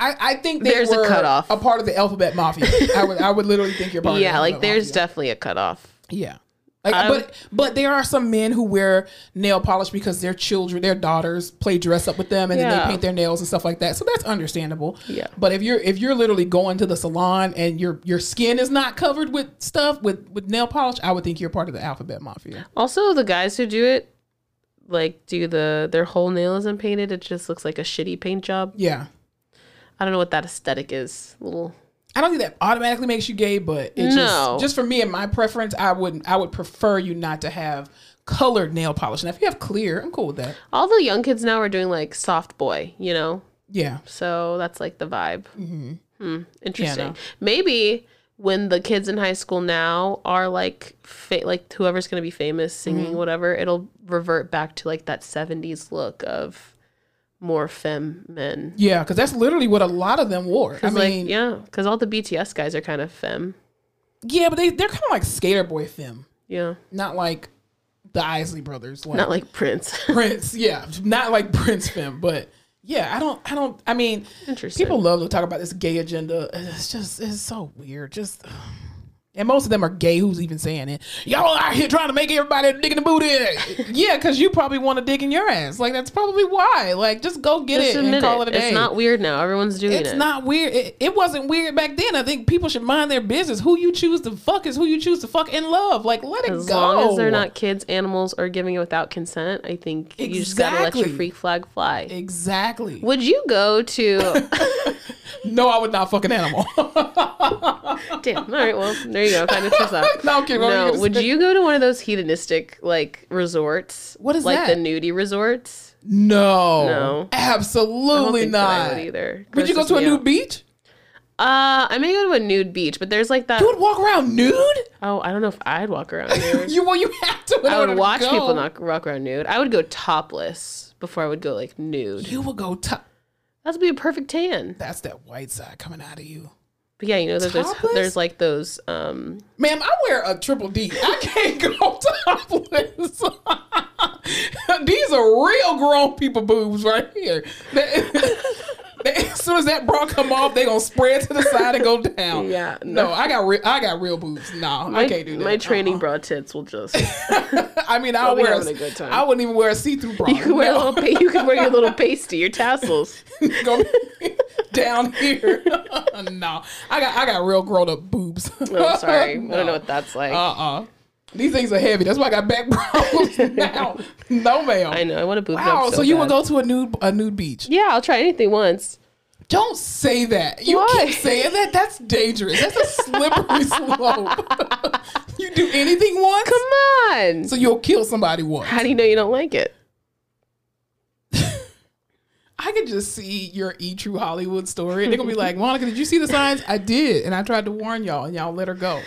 I, I think There's a cutoff. a part of the alphabet mafia. I would I would literally think you're part of the yeah, like there's mafia. definitely a cutoff. Yeah. Like, I but but there are some men who wear nail polish because their children, their daughters, play dress up with them, and then they paint their nails and stuff like that. So that's understandable. Yeah. But if you're if you're literally going to the salon and your your skin is not covered with stuff with with nail polish, I would think you're part of the alphabet mafia. Also, the guys who do it, like, do the their whole nail isn't painted. It just looks like a shitty paint job. Yeah. I don't know what that aesthetic is. Little. I don't think that automatically makes you gay, but it No. just just for me and my preference, I wouldn't. I would prefer you not to have colored nail polish. And if you have clear, I'm cool with that. All the young kids now are doing like soft boy, you know. Yeah. So that's like the vibe. Hmm, interesting. no. Maybe when the kids in high school now are like, fa- like whoever's gonna be famous singing whatever, it'll revert back to like that '70s look of more femme men. Yeah, because that's literally what a lot of them wore. I Cause mean, like, yeah, because all the BTS guys are kind of femme. yeah, but they they're kind of like skater boy femme, Yeah, not like the Isley brothers, like, not like Prince. Prince. Yeah, not like Prince femme, but yeah, I don't, I don't. I mean, Interesting. people love to talk about this gay agenda. It's just, it's so weird. Just. And most of them are gay. Who's even saying it? Y'all out here trying to make everybody dig in the booty. yeah, because you probably want to dig in your ass. Like that's probably why. Like just go get Just it and call it. it a day. It's not weird now. Everyone's doing It's it. It's not weird. It, it wasn't weird back then. I think people should mind their business. Who you choose to fuck is who you choose to fuck in love. Like let it As go. As long as they're not kids, animals, or giving it without consent, I think you just gotta let your Exactly. freak flag fly. exactly. Would you go to? No, I would not fuck an animal. Damn. All right. Well, there you go. Kind of out. no, I'm kidding. What were you No. Would you go to one of those hedonistic like resorts? What is that? like that? the nudie resorts? No, No. I don't absolutely think that I not. would either. Would you go to a nude out. beach? Uh, I may go to a nude beach, but there's like that. You would walk around nude? Oh, I don't know if I'd walk around nude. You well, you have to. I would watch go. people not walk around nude. I would go topless before I would go like nude. You would go. top. That would be a perfect tan. That's that white side coming out of you. But yeah, you know, there's there's, there's like those. Um, Ma'am, I wear a triple D. I can't go topless. These are real grown people boobs right here. They- as soon as that bra come off, they gonna spread to the side and go down. Yeah, no, no. I got real. I got real boobs. No, my, I can't do that. my training Uh-uh. bra tits will just. I mean, I'll wear. having a good time. I wouldn't even wear a see-through bra. You can wear a little. You can wear your little pasty, your tassels. Go down here. no, I got I got real grown up boobs. Oh, I'm sorry. I don't know what that's like. Uh uh These things are heavy. That's why I got back problems now. No, ma'am. I know. I want to boob Wow. up So, you would bad. go to a nude a nude beach? Yeah, I'll try anything once. Don't say that. You Why? keep saying that. That's dangerous. That's a slippery slope. you do anything once, Come on. so you'll kill somebody once. How do you know you don't like it? I could just see your E True Hollywood story. They're gonna be like, Monica, did you see the signs? I did, and I tried to warn y'all, and y'all let her go.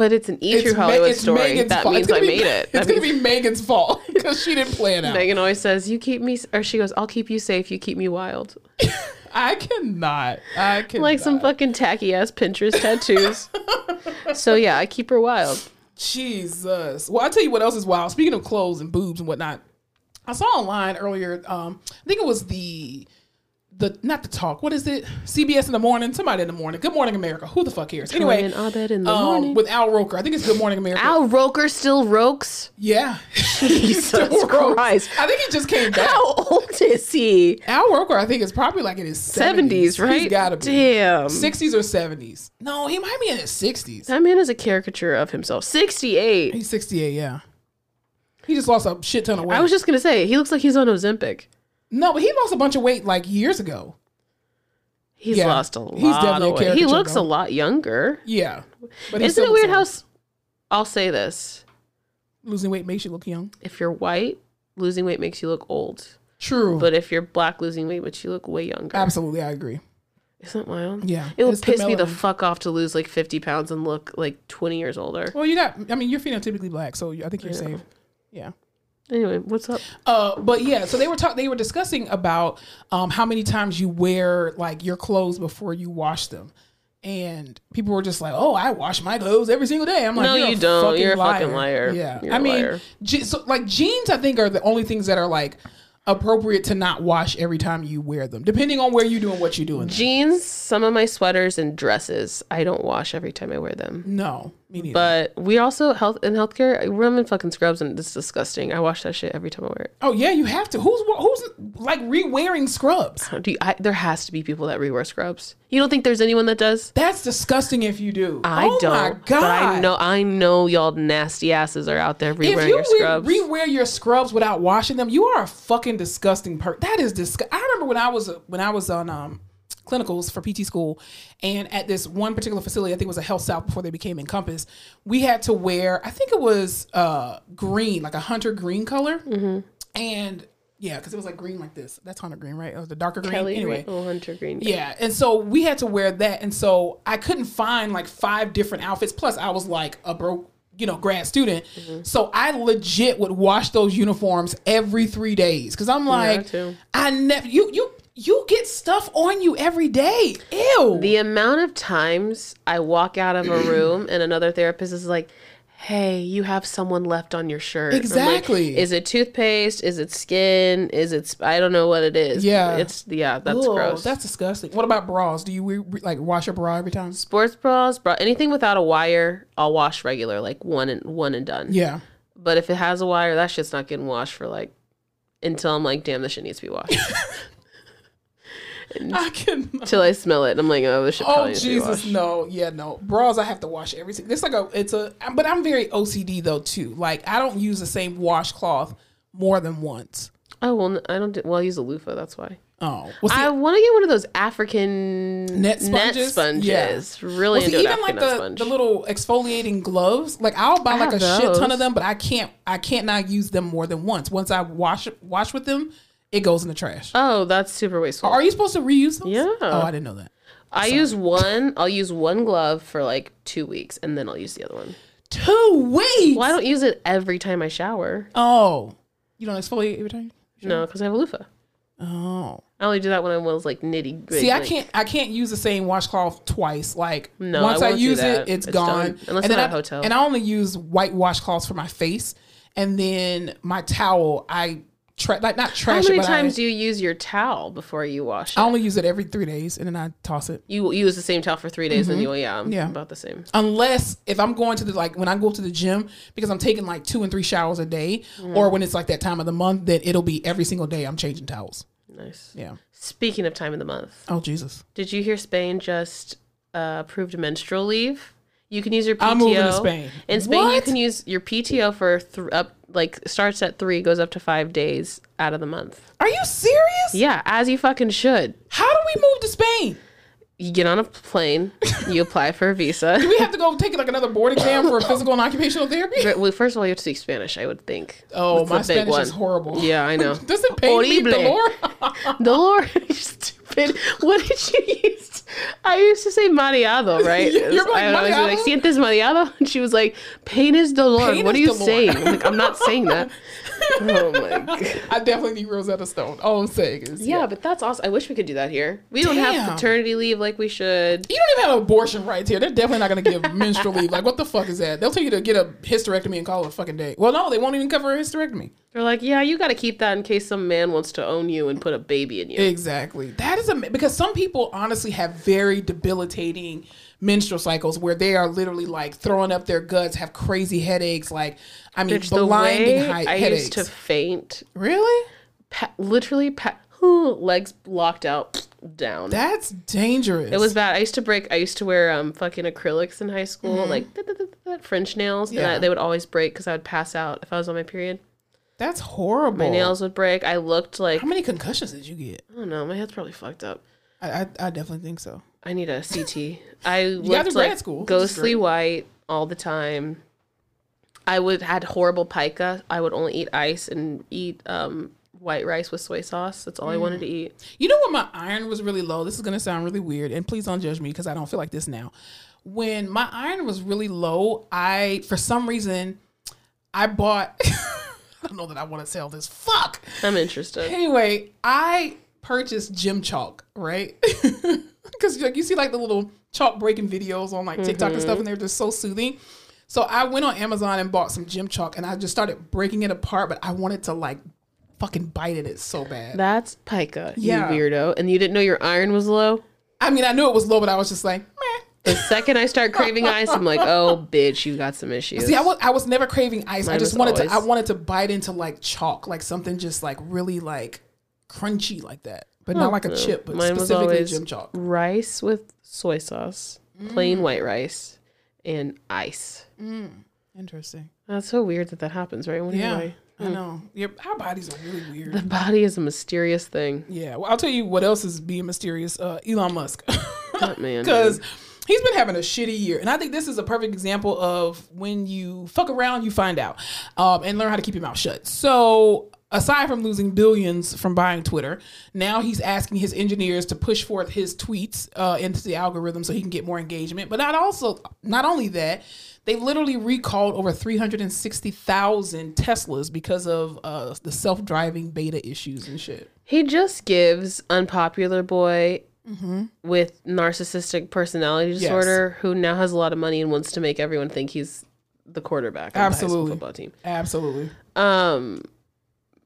But it's an E True Ma- Hollywood it's story. Megan's That fault. means I be- made it. It's That gonna be Megan's fault because she didn't plan out. Megan always says, "You keep me," or she goes, "I'll keep you safe. You keep me wild." I cannot. I can Like some fucking tacky ass Pinterest tattoos. so yeah, I keep her wild. Jesus. Well, I'll tell you what else is wild. Speaking of clothes and boobs and whatnot, I saw online earlier. Um, I think it was the the not the talk. What is it? CBS in the morning. Somebody in the morning. Good Morning America. Who the fuck cares? Anyway, in the um, morning. with Al Roker. I think it's Good Morning America. Al Roker still rokes. yeah. Jesus. Christ. I think he just came back. How old is he? Al Roker, I think, is probably like in his 70s, right? He's gotta be. Damn. 60s or 70s. No, he might be in his 60s. That man is a caricature of himself. 68. He's 68, yeah. He just lost a shit ton of weight. I was just to say, he looks like he's on Ozempic. No, but he lost a bunch of weight like years ago. He's Yeah. lost a lot He's definitely a of weight. He looks though. a lot younger. Yeah. But Isn't it weird how... I'll say this. losing weight makes you look young? If you're white, losing weight makes you look old. True. But if you're black losing weight, makes you look way younger, Absolutely, I agree. isn't that wild? Yeah, It would it's the piss me the fuck off to lose like 50 pounds and look like 20 years older. Well, you got. I mean, you're phenotypically black, so I think you're safe. Yeah. Anyway, what's up? Uh, but yeah, so they were talking. they were discussing about um, how many times you wear like your clothes before you wash them, and people were just like, "Oh, I wash my clothes every single day." I'm like, No, "You're you don't. fucking You're a liar. fucking liar. Yeah, You're I a mean, je- so like jeans, I think are the only things that are like appropriate to not wash every time you wear them, depending on where you're doing what you're doing. Jeans, some of my sweaters and dresses, I don't wash every time I wear them. no, me neither. But we also health in healthcare. We're in fucking scrubs and it's disgusting. I wash that shit every time I wear it. oh yeah, you have to. Who's who's like re-wearing scrubs? Do you, I, there has to be people that rewear scrubs. You don't think there's anyone that does? That's disgusting if you do. I oh don't. My God. But I know I know y'all nasty asses are out there rewearing you your scrubs. re- rewear your scrubs without washing them, you are a fucking disgusting person. That is disgusting. I remember when I was when I was on um, clinicals for PT school, and at this one particular facility, I think it was a HealthSouth before they became Encompass, we had to wear. I think it was uh, green, like a hunter green color, Mm-hmm. and yeah, because it was like green like this. That's hunter green, right? It was the darker green. Kelly anyway, Green, oh, Hunter Green. yeah, and so we had to wear that, and so I couldn't find like five different outfits. Plus, I was like a broke, you know, grad student, Mm-hmm. so I legit would wash those uniforms every three days because I'm like, too. I never you you you get stuff on you every day. Ew. The amount of times I walk out of a room and another therapist is like, "Hey, you have someone left on your shirt." I'm like, Exactly. is it toothpaste? Is it skin? Is it? sp- I don't know what it is. Yeah. It's yeah. That's Ugh, gross. That's disgusting. What about bras? Do you re- re- like wash your bra every time? Sports bras, bra, anything without a wire, I'll wash regular, like one and one and done. Yeah. But if it has a wire, that shit's not getting washed for like until I'm like, damn, this shit needs to be washed. I can. Until I smell it, I'm like, oh, this shit Oh Jesus, no, yeah, no. Bras I have to wash every single. It's like a, it's a, but I'm very OCD though too. Like I don't use the same washcloth more than once. Oh well, I don't. Do, well, I use a loofah. That's why. Oh, well, see, I want to get one of those African Net sponges? Net sponges. Yeah. Really well, see, even like the, the little exfoliating gloves. Like I'll buy I like a have shit ton of them, but I can't, I can't not use them more than once. Once I wash wash with them, it goes in the trash. oh, that's super wasteful. Are you supposed to reuse those? Yeah. Oh, I didn't know that. I use one. I'll use one glove for like two weeks, and then I'll use the other one. Two weeks. Well, I don't use it every time I shower. Oh, you don't exfoliate every time. No, because I have a loofah. Oh. I only do that when I was like nitty. gritty. See, I can't. I can't use the same washcloth twice. Like No, once I I, use it, it's, It's gone. done. Unless and I'm at a hotel. And I only use white washcloths for my face, and then my towel. I tra- like not How many it, times I, do you use your towel before you wash it? I only use it every three days, and then I toss it. you use the same towel for three days, and you yeah, I'm Mm-hmm. Yeah. about the same. Unless if I'm going to the like when I go to the gym because I'm taking like two and three showers a day, Mm. or when it's like that time of the month, then it'll be every single day I'm changing towels. Nice. Yeah. Speaking of time of the month, Oh Jesus. did you hear Spain just uh, approved menstrual leave? You can use your PTO. I'm moving to Spain. In Spain, you can use your PTO for th- up like starts at three, goes up to five days out of the month. Are you serious? Yeah, as you fucking should. How do we move to Spain? You get on a plane, you apply for a visa. do We have to go take like another board exam for physical and occupational therapy. Well, first of all, you have to speak Spanish. I would think. Oh, That's my Spanish is horrible. Yeah, I know. Does it pay me, Horrible. Dolor? Dolor, you stupid. What did you use? I used to say mariado, right? You're like, I was like, sientes mareado? And she was like, pain is dolor. Pain what are you dolor. saying? I'm like, I'm not saying that. oh my god. I definitely need Rosetta Stone. All I'm saying is, Yeah, but that's awesome. I wish we could do that here. We don't have Damn. paternity leave like we should. You don't even have abortion rights here. They're definitely not going to give menstrual leave. Like, what the fuck is that? They'll tell you to get a hysterectomy and call it a fucking day. Well, no, they won't even cover a hysterectomy. They're like, yeah, you got to keep that in case some man wants to own you and put a baby in you. Exactly. That is a because some people honestly have very debilitating menstrual cycles where they are literally like throwing up their guts, have crazy headaches. Like, I mean, Bitch, the blinding way high I headaches. used to faint, really? pa- literally, pa- legs locked out, down. That's dangerous. It was bad. I used to break. I used to wear um fucking acrylics in high school, like th- th- French nails, and Mm-hmm. Yeah. I, they would always break because I would pass out if I was on my period. That's horrible. My nails would break. I looked like How many concussions did you get? I don't know. My head's probably fucked up. I, I, I definitely think so. I need a CT. I looked like school, ghostly white all the time. I would had horrible pica. I would only eat ice and eat um white rice with soy sauce. That's all I wanted to eat. You know when my iron was really low? This is gonna sound really weird, and please don't judge me because I don't feel like this now. When my iron was really low, I for some reason I bought. I don't know that I want to sell this. Fuck. I'm interested. Anyway, I purchased gym chalk, right? Because like you see like the little chalk breaking videos on like TikTok and stuff, mm-hmm. and they're just so soothing. So I went on Amazon and bought some gym chalk, and I just started breaking it apart. But I wanted to like fucking bite at it so bad. That's pica, Yeah. you weirdo. And you didn't know your iron was low? I mean, I knew it was low, but I was just like, meh. The second I start craving ice, I'm like, oh, bitch, you got some issues. See, I was, I was never craving ice. I just wanted to. I wanted to bite into like chalk, like something just like really like crunchy like that, but not like a chip, but Mine specifically always gym chalk. rice with soy sauce, plain mm. white rice, and ice. Mm, interesting. That's so weird that that happens, right? What you Yeah. I hmm. know. Your our bodies are really weird. The body is a mysterious thing. Yeah, well, I'll tell you what else is being mysterious. Uh, Elon Musk, That man. because. He's been having a shitty year, and I think this is a perfect example of when you fuck around, you find out, um, and learn how to keep your mouth shut. So. Aside from losing billions from buying Twitter, now he's asking his engineers to push forth his tweets uh, into the algorithm so he can get more engagement. But not also, not only that, they've literally recalled over three hundred and sixty thousand Teslas because of uh, the self-driving beta issues and shit. He just gives unpopular boy Mm-hmm. with narcissistic personality disorder who now has a lot of money and wants to make everyone think he's the quarterback the school Absolutely. football team. Absolutely. Um,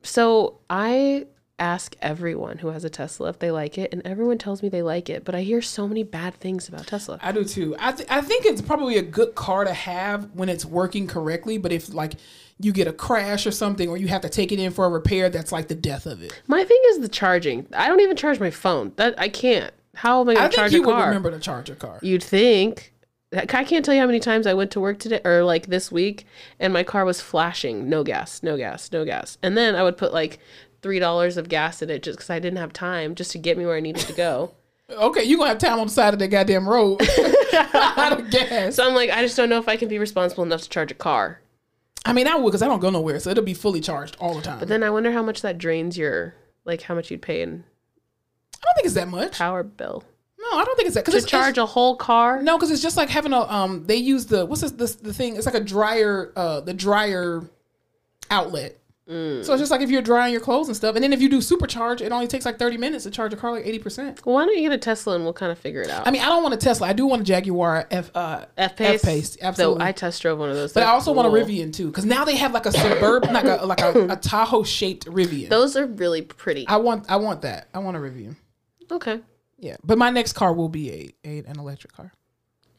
so I ask everyone who has a Tesla if they like it, and everyone tells me they like it. But I hear so many bad things about Tesla. I do too. I th- I think it's probably a good car to have when it's working correctly. But if like you get a crash or something, or you have to take it in for a repair, that's like the death of it. My thing is the charging. I don't even charge my phone. That I can't. How am I I gonna think charge you a would car? remember to charge your car. You'd think. I can't tell you how many times I went to work today or like this week and my car was flashing, no gas, no gas, no gas. And then I would put like $3 of gas in it just because I didn't have time just to get me where I needed to go. Okay, you're gonna have time on the side of the goddamn road out of gas. so I'm like, I just don't know if I can be responsible enough to charge a car. I mean, I would because I don't go nowhere, so it'll be fully charged all the time. But then I wonder how much that drains your, like how much you'd pay in I don't think it's that much. power bill. No, I don't think it's that To because it's charge a whole car? No, because it's just like having a um. They use the what's this, this the thing? It's like a dryer uh the dryer outlet. Mm. So it's just like if you're drying your clothes and stuff, and then if you do supercharge, it only takes like thirty minutes to charge a car like eighty percent. Well, why don't you get a Tesla and we'll kind of figure it out? I mean, I don't want a Tesla. I do want a Jaguar F uh F Pace. Absolutely. So I test drove one of those. but I also want a. Rivian too, because now they have like a suburban, like a like a, a Tahoe shaped Rivian. Those are really pretty. I want I want that. I want a Rivian. Okay. Yeah, but my next car will be a, a an electric car.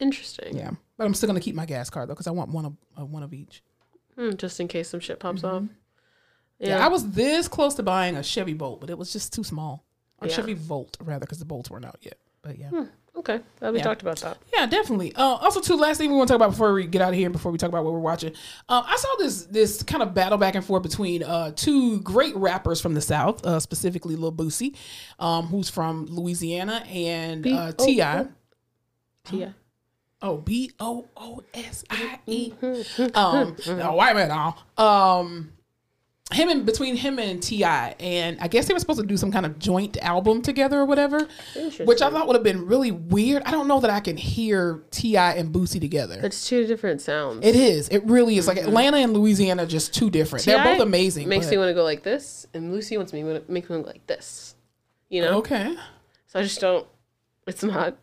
Interesting. Yeah, but I'm still gonna keep my gas car though, because I want one of uh, one of each. Hmm, just in case some shit pops off. Mm-hmm. Yeah. I was this close to buying a Chevy Bolt, but it was just too small. Or Yeah. Chevy Volt, rather, because the Bolts weren't out yet. But yeah. Okay. Glad we Yeah. talked about that. Yeah, definitely. Uh, also, too, last thing we want to talk about before we get out of here and before we talk about what we're watching. Um, I saw this this kind of battle back and forth between uh, two great rappers from the South, uh, specifically Lil Boosie, um, who's from Louisiana, and uh, T.I. Tia. Oh, B O O S I E. Um, no, white man now. Um, him and between him and T.I., and I guess they were supposed to do some kind of joint album together or whatever, which I thought would have been really weird. I don't know that I can hear T.I. and Boosie together. It's two different sounds. It is. It really is. Like mm-hmm. Atlanta and Louisiana are just too different. They're both amazing. Makes but- me want to go like this, and Boosie wants me to make me go like this. You know. okay. So I just don't. It's not.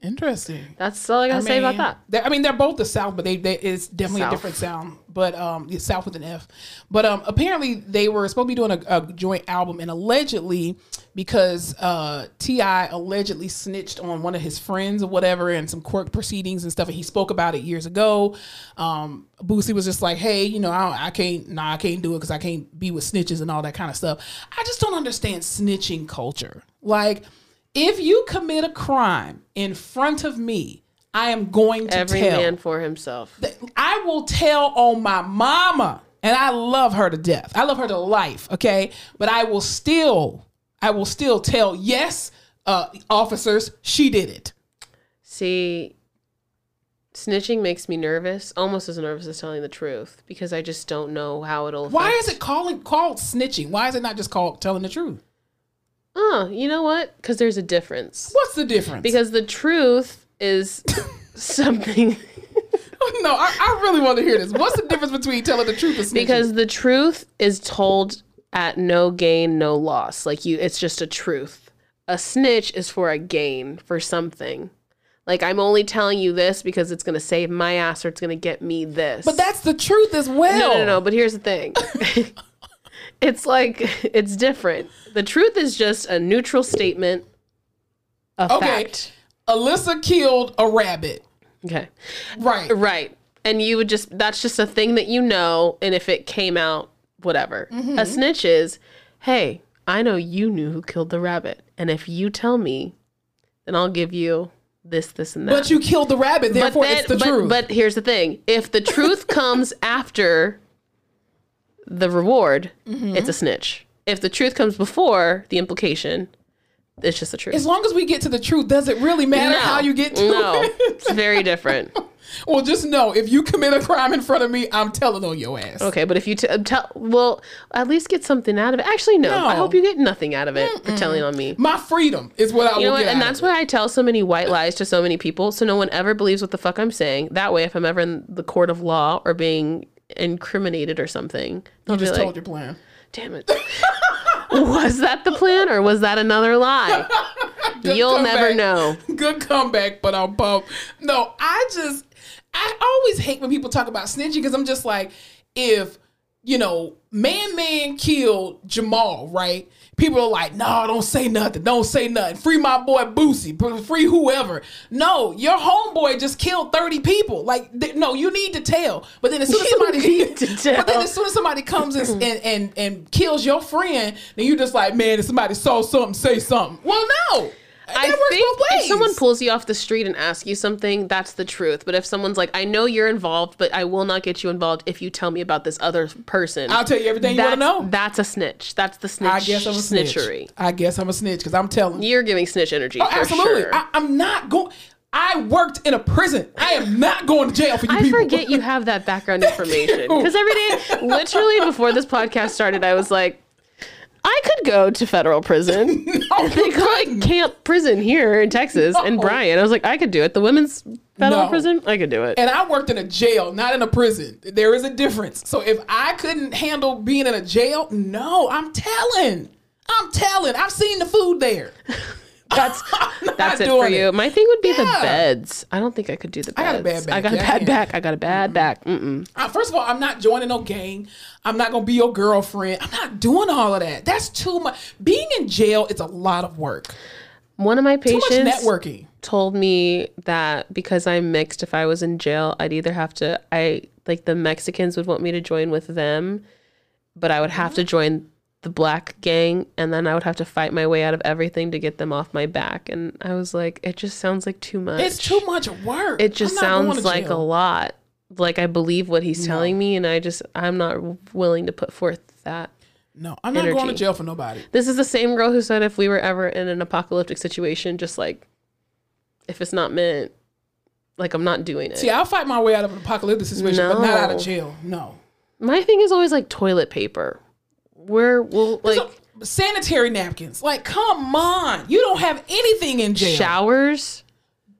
Interesting. That's all I gotta say about that. I mean, they're both the South, but they, they it's definitely South. a different sound. But um, South with an F. But um, apparently they were supposed to be doing a, a joint album, and allegedly because uh, T.I. allegedly snitched on one of his friends or whatever, and some court proceedings and stuff, and he spoke about it years ago. Um, Boosie was just like, "Hey, you know, I, I can't, nah, I can't do it because I can't be with snitches and all that kind of stuff." I just don't understand snitching culture, like. If you commit a crime in front of me, I am going to Every tell. man for himself. I will tell on my mama, and I love her to death. I love her to life. Okay, but I will still, I will still tell. Yes, uh, officers, she did it. See, Snitching makes me nervous, almost as nervous as telling the truth, because I just don't know how it'll. Why affect- is it calling called snitching? Why is it not just called telling the truth? Oh, you know what? Because there's a difference. What's the difference? Because the truth is something. Oh, no, I, I really want to hear this. What's the difference between telling the truth and snitching? because the truth is told at no gain, no loss. Like you, it's just a truth. A snitch is for a gain for something. Like I'm only telling you this because it's gonna save my ass or it's gonna get me this. but that's the truth as well. no, no, no. But here's the thing. it's like it's different. The truth is just a neutral statement. A Okay. fact. Alyssa killed a rabbit. Okay. Right. Right. And you would just, that's just a thing that you know. And if it came out, whatever. Mm-hmm. A snitch is, hey, I know you knew who killed the rabbit. And if you tell me, then I'll give you this, this, and that. But you killed the rabbit, therefore then- it's the but, truth. But here's the thing if the truth comes after the reward, Mm-hmm. it's a snitch. If the truth comes before the implication, it's just the truth. as long as we get to the truth, does it really matter no, how you get to no, it? it's very different. well, just know if you commit a crime in front of me, I'm telling on your ass. Okay, but if you t- tell, well, at least get something out of it. Actually, no, I hope you get nothing out of it for telling on me. My freedom is what I You know will what? get. And that's why I tell so many white lies to so many people, so no one ever believes what the fuck I'm saying. That way, if I'm ever in the court of law or being incriminated or something, they'll you just like, told your plan. "Damn it." was that the plan or was that another lie? You'll never know. Good comeback, but I'll bump. No, I just I always hate when people talk about snitching because I'm just like, if you know, man man killed Jamal, right? People are like, no, don't say nothing, don't say nothing. Free my boy Boosie, free whoever. No, your homeboy just killed 30 people. Like, th- no, you need to tell. But then as soon as somebody but then as soon as somebody comes and, and and and kills your friend, then you just like, man, if somebody saw something, say something. Well, no. I think if someone pulls you off the street and asks you something, that's the truth. But if someone's like, "I know you're involved, but I will not get you involved if you tell me about this other person," I'll tell you everything you want to know. That's a snitch. That's the snitch. I guess I'm a snitch. snitchery. I guess I'm a snitch because I'm telling you. You're giving snitch energy. Oh, absolutely. Sure. I, I'm not going. I worked in a prison. I am not going to jail for you I people. forget you have that background information because every day, literally before this podcast started, I was like, I could go to federal prison. No, they call it. Camp Prison here in Texas No. Bryan. I was like, I could do it. The women's federal No. prison, I could do it. And I worked in a jail, not in a prison. There is a difference. So if I couldn't handle being in a jail, no, I'm telling. I'm telling. I've seen the food there. That's that's it for you. it. My thing would be the beds. I don't think I could do the beds. I got a bad back. I got a bad can't. back. I got a bad back. Mm-mm. Uh, First of all, I'm not joining no gang. I'm not gonna be your girlfriend. I'm not doing all of that. That's too much. Being in jail is a lot of work. One of my patients networking. told me that because I'm mixed, if I was in jail, I'd either have to I like the Mexicans would want me to join with them, but I would have to join the black gang and then I would have to fight my way out of everything to get them off my back. And I was like, it just sounds like too much. It's too much work. It just I'm not going sounds like a lot. Like I believe what he's telling me and I just I'm not willing to put forth that. No, I'm not going to jail for nobody. This is the same girl who said if we were ever in an apocalyptic situation, just like if it's not meant, like I'm not doing it. See, I'll fight my way out of an apocalyptic situation, but not out of jail. No. My thing is always like toilet paper. Where will like So, sanitary napkins. Like, come on. You don't have anything in jail. showers?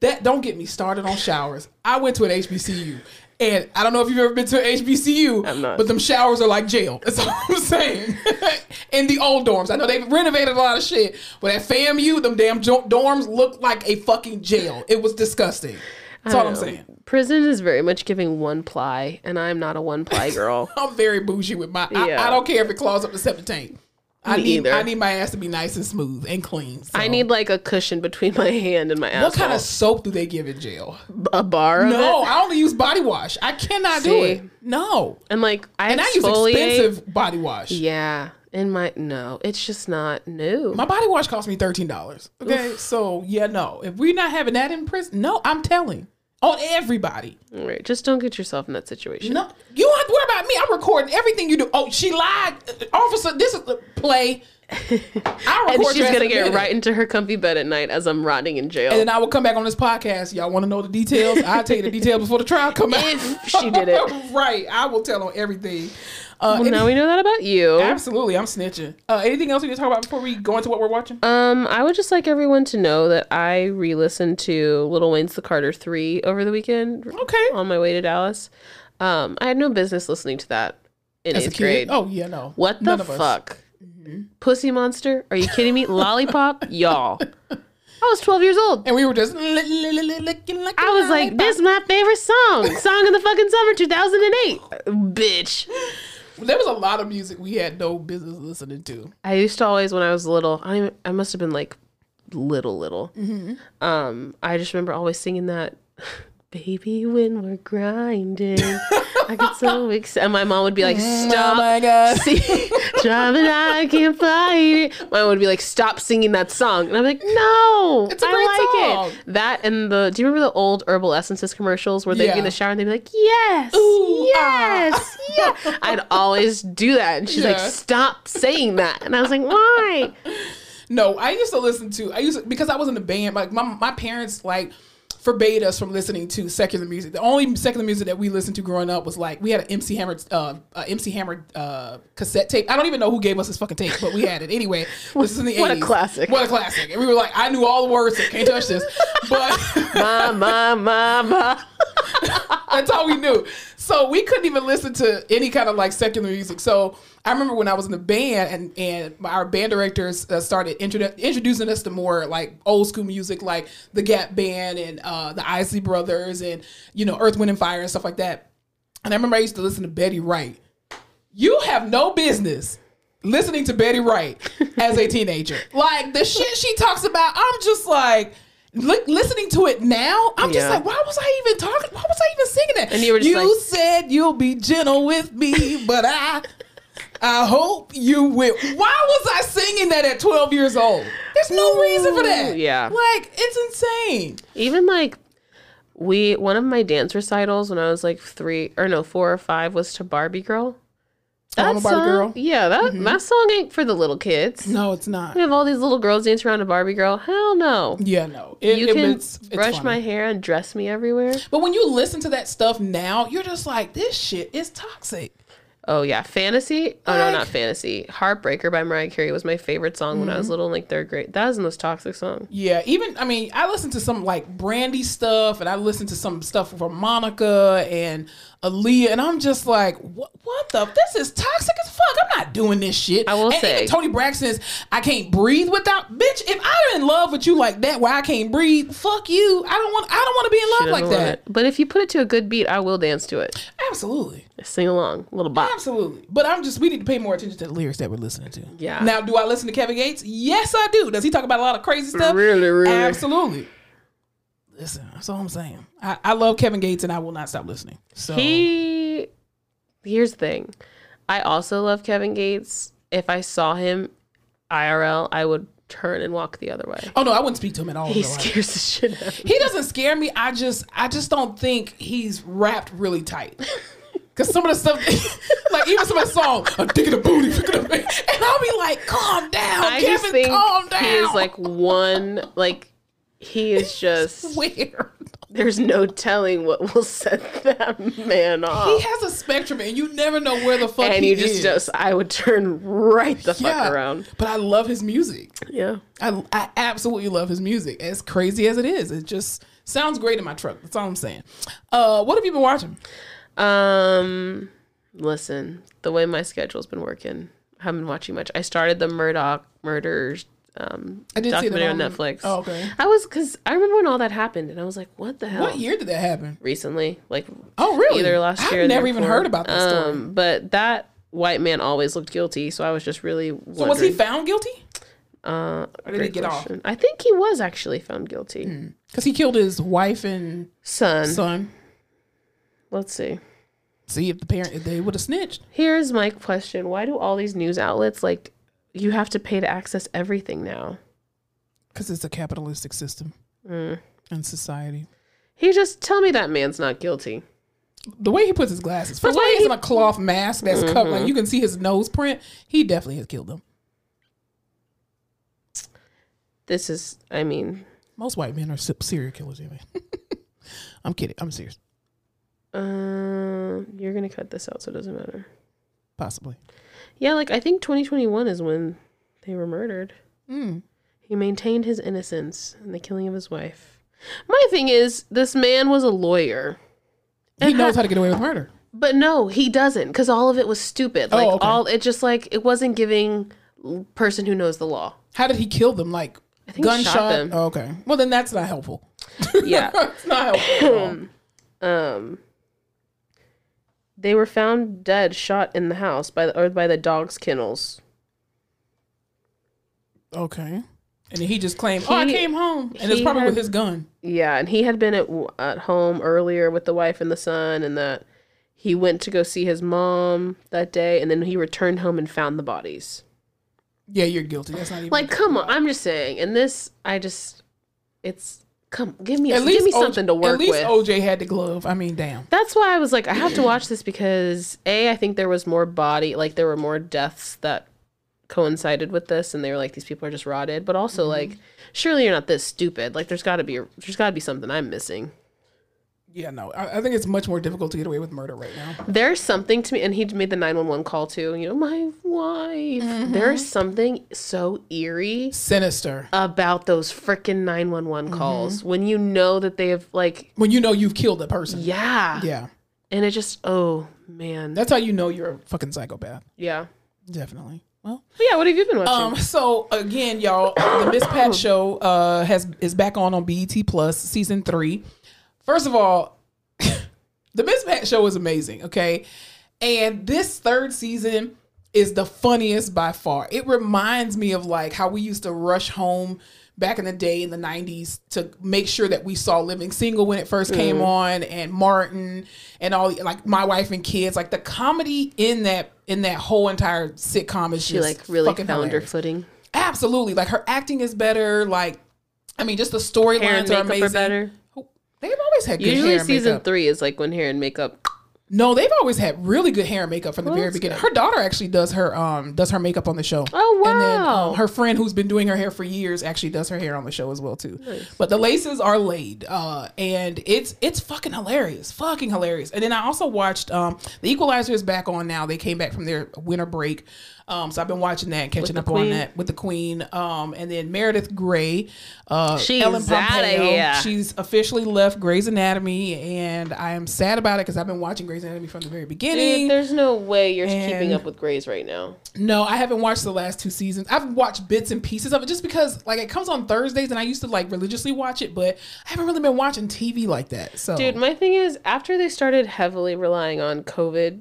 That don't get me started on showers. I went to an HBCU. And I don't know if you've ever been to an HBCU, I'm not. but them showers are like jail. That's all I'm saying. in the old dorms. I know they've renovated a lot of shit, but at FAMU, them damn dorms look like a fucking jail. It was disgusting. That's all I'm saying. Prison is very much giving one ply, and I'm not a one ply girl. I'm very bougie with my. Yeah. I, I don't care if it claws up to septic tank. I Me need either. I need my ass to be nice and smooth and clean. So. I need like a cushion between my hand and my ass. What kind of soap do they give in jail? a bar of No? I only use body wash. I cannot do it. No, And like I and I use expensive body wash. Yeah, in my no, it's just not new. My body wash cost me thirteen dollars. Okay, so yeah, no. If we're not having that in prison, no, I'm telling on everybody. Right, just don't get yourself in that situation. No, you don't have to worry about me. I'm recording everything you do. Oh, she lied, officer. This is the play. I And record she's gonna get minute. right into her comfy bed at night as I'm rotting in jail. And then I will come back on this podcast. Y'all want to know the details? I'll tell you the details before the trial come out. If she did it. right. I will tell on everything. Uh, well, any- now we know that about you. absolutely. I'm snitching. Uh, anything else we need to talk about before we go into what we're watching? Um, I would just like everyone to know that I re-listened to Lil Wayne's "The Carter 3 over the weekend okay. on my way to Dallas. Um, I had no business listening to that in As a eighth kid? grade. Oh, yeah, no. What the None of us. fuck? Pussy monster? Are you kidding me? Lollipop? Y'all. I was 12 years old. And we were just li- li- li- li- licking like I was like, this is my favorite song. Song of the fucking summer 2008. Bitch. There was a lot of music we had no business listening to. I used to always, when I was little, I, I must have been like little, little. Mm-hmm. Um, I just remember always singing that, baby, when we're grinding. I get so excited. And my mom would be like, mm, oh stop. Oh my God. See, driving, I can't fight it. My mom would be like, "Stop singing that song," and I'm like, "No, It's a I great like song. it." That and the. Do you remember the old herbal essences commercials where they'd be in the shower and they'd be like, "Yes, Ooh, yes, ah. yeah." I'd always do that, and she's like, "Stop saying that," and I was like, "Why?" No, I used to listen to. I used to, because I was in the band. Like my my parents like forbade us from listening to secular music. The only secular music that we listened to growing up was like we had an MC Hammer uh, uh MC Hammer uh cassette tape. I don't even know who gave us this fucking tape, but we had it anyway. This is in the What a classic. What a classic! And we were like, I knew all the words. So can't touch this, but. Ma, ma, ma, ma. That's all we knew. So we couldn't even listen to any kind of like secular music. So I remember when I was in the band and and our band directors uh, started introdu- introducing us to more like old school music, like the Gap Band and uh, the Isley Brothers and you know Earth, Wind and Fire and stuff like that. And I remember I used to listen to Betty Wright. You have no business listening to Betty Wright as a teenager. Like the shit she talks about, I'm just like. Li- listening to it now, I'm just like, why was I even talking? Why was I even singing that? And you were just like- said you'll be gentle with me, but I, I hope you will. Why was I singing that at 12 years old? There's no reason for that. Yeah. like it's insane. Even like we one of my dance recitals when I was like three or no four or five was to Barbie Girl. Barbie song, Girl? Mm-hmm. Yeah, that that song ain't for the little kids. No, it's not. We have all these little girls dancing around a Barbie Girl. Hell no. Yeah, no. It, You it- can it's- it's brush funny. my hair and dress me everywhere. But when you listen to that stuff now, you're just like, this shit is toxic. Oh yeah, fantasy. Oh no, not fantasy. Heartbreaker by Mariah Carey was my favorite song when I Mm-hmm. was little, in, like third grade. That is the most toxic song. Yeah, even I mean, I listened to some like Brandy stuff, and I listened to some stuff from Monica and Aaliyah, and I'm just like, what? What the? This is toxic as fuck. I'm not doing this shit. I will and say- Toni Braxton's "I Can't Breathe Without." Bitch, if I'm in love with you like that, where I can't breathe, fuck you. I don't want. I don't want to be in love like that. it. But if you put it to a good beat, I will dance to it. Absolutely. Sing along, little bop. Absolutely. But I'm just, we need to pay more attention to the lyrics that we're listening to. Yeah. Now, do I listen to Kevin Gates? Yes, I do. Does he talk about a lot of crazy stuff? Really, really. Absolutely. Listen, that's all I'm saying. I, I love Kevin Gates and I will not stop listening. So He here's the thing. I also love Kevin Gates. If I saw him IRL, I would turn and walk the other way. Oh no, I wouldn't speak to him at all. He life. scares the shit out of me. He doesn't scare me. I just I just don't think he's wrapped really tight. Cause some of the stuff, like even some of the song, I'm digging the booty, booty," and I'll be like, "Calm down, I Kevin, calm down." he is like one like he is just weird. there's no telling what will set that man off. He has a spectrum, and you never know where the fuck and he you just is. just I would turn right the fuck around. But I love his music. Yeah. I, I absolutely love his music. As crazy as it is, it just sounds great in my truck. That's all I'm saying. Uh, what have you been watching? Um, listen, the way my schedule's been working, I haven't been watching much. I started the Murdaugh murders um I did see that documentary on Netflix. oh, okay. I was because I remember when all that happened, and I was like, "What the hell?" What year did that happen? Recently, like Oh, really? either last I've year. or the never even before. heard about that story. Um, but that white man always looked guilty, so I was just really. So was he found guilty? Uh, Or did he get off? I think he was actually found guilty. Because he killed his wife and Son, son. let's see. See if the parent if they would have snitched. Here's my question: Why do all these news outlets like you have to pay to access everything now? Because it's a capitalistic system Mm. and society. He just tell me that man's not guilty. The way he puts his glasses. First of all, he's he- Mm-hmm. in a cloth mask that's covered. Like you can see his nose print. He definitely has killed them. This is, I mean, Most white men are serial killers anyway. I'm kidding. I'm serious. uh, you're gonna cut this out, so it doesn't matter. Possibly. Yeah, like I think 2021 is when they were murdered. Mm. He maintained his innocence in the killing of his wife. My thing is, this man was a lawyer. He knows how to get away with murder. But no, he doesn't, because all of it was stupid. Like Oh, okay. all, it just like it wasn't giving person who knows the law. How did he kill them? Like I think gunshot? Oh, okay. Well, then that's not helpful. Yeah. it's not helpful. um. They were found dead, shot in the house by the or by the dog's kennels. Okay. And he just claimed, "Oh, I He- came home," and it's he probably had- with his gun. Yeah, and he had been at at home earlier with the wife and the son, and that he went to go see his mom that day, and then he returned home and found the bodies. Yeah, you're guilty. That's not even Like, come on, I'm just saying. And this, I just, it's come, give me, At give least me O- something to work At least with. OJ had the glove. I mean, damn. That's why I was like, I have to watch this because a, I think there was more body, like there were more deaths that coincided with this, and they were like, these people are just rotted. But also, Mm-hmm. like, surely you're not this stupid. Like, there's got to be, there's got to be something I'm missing. Yeah, no. I, I think it's much more difficult to get away with murder right now. There's something to me, and he made the 911 call too. You know, my wife. Mm-hmm. There's something so eerie Sinister. about those freaking 911 Mm-hmm. calls when you know that they have like, When you know you've killed a person. yeah, Yeah. and it just, oh man, That's how you know you're a fucking psychopath. yeah. Definitely. Well, But yeah, what have you been watching? um, so again, y'all, the Miss Pat show uh has is back on on BET Plus season three. First of all, the Miss Pat show is amazing. Okay, and this third season is the funniest by far. It reminds me of like how we used to rush home back in the day in the 90s to make sure that we saw Living Single when it first came mm. on and Martin and all like My Wife and Kids like the comedy in that in that whole entire sitcom is she just like really fucking found her hilarious. footing. Absolutely. Like her acting is better. Like, I mean, just the storylines are amazing. are better. They've always had good Usually hair and season makeup. three is like when hair and makeup. No, they've always had really good hair and makeup from the very that's beginning. Her daughter actually does her um does her makeup on the show. Oh, And then wow. um, her friend who's been doing her hair for years actually does her hair on the show as well too. But the laces are laid, uh, and it's it's fucking hilarious, fucking hilarious. And then I also watched um the Equalizer is back on now. They came back from their winter break. Um, so I've been watching that and catching up on that with the Queen. Um, and then Meredith Grey, uh, She's Ellen Pompeo. She's officially left Grey's Anatomy, and I am sad about it because I've been watching Grey's Anatomy from the very beginning. Dude, there's no way you're keeping up with Grey's right now. No, I haven't watched the last two seasons. I've watched bits and pieces of it just because like it comes on Thursdays and I used to like religiously watch it, but I haven't really been watching TV like that. So Dude, my thing is after they started heavily relying on COVID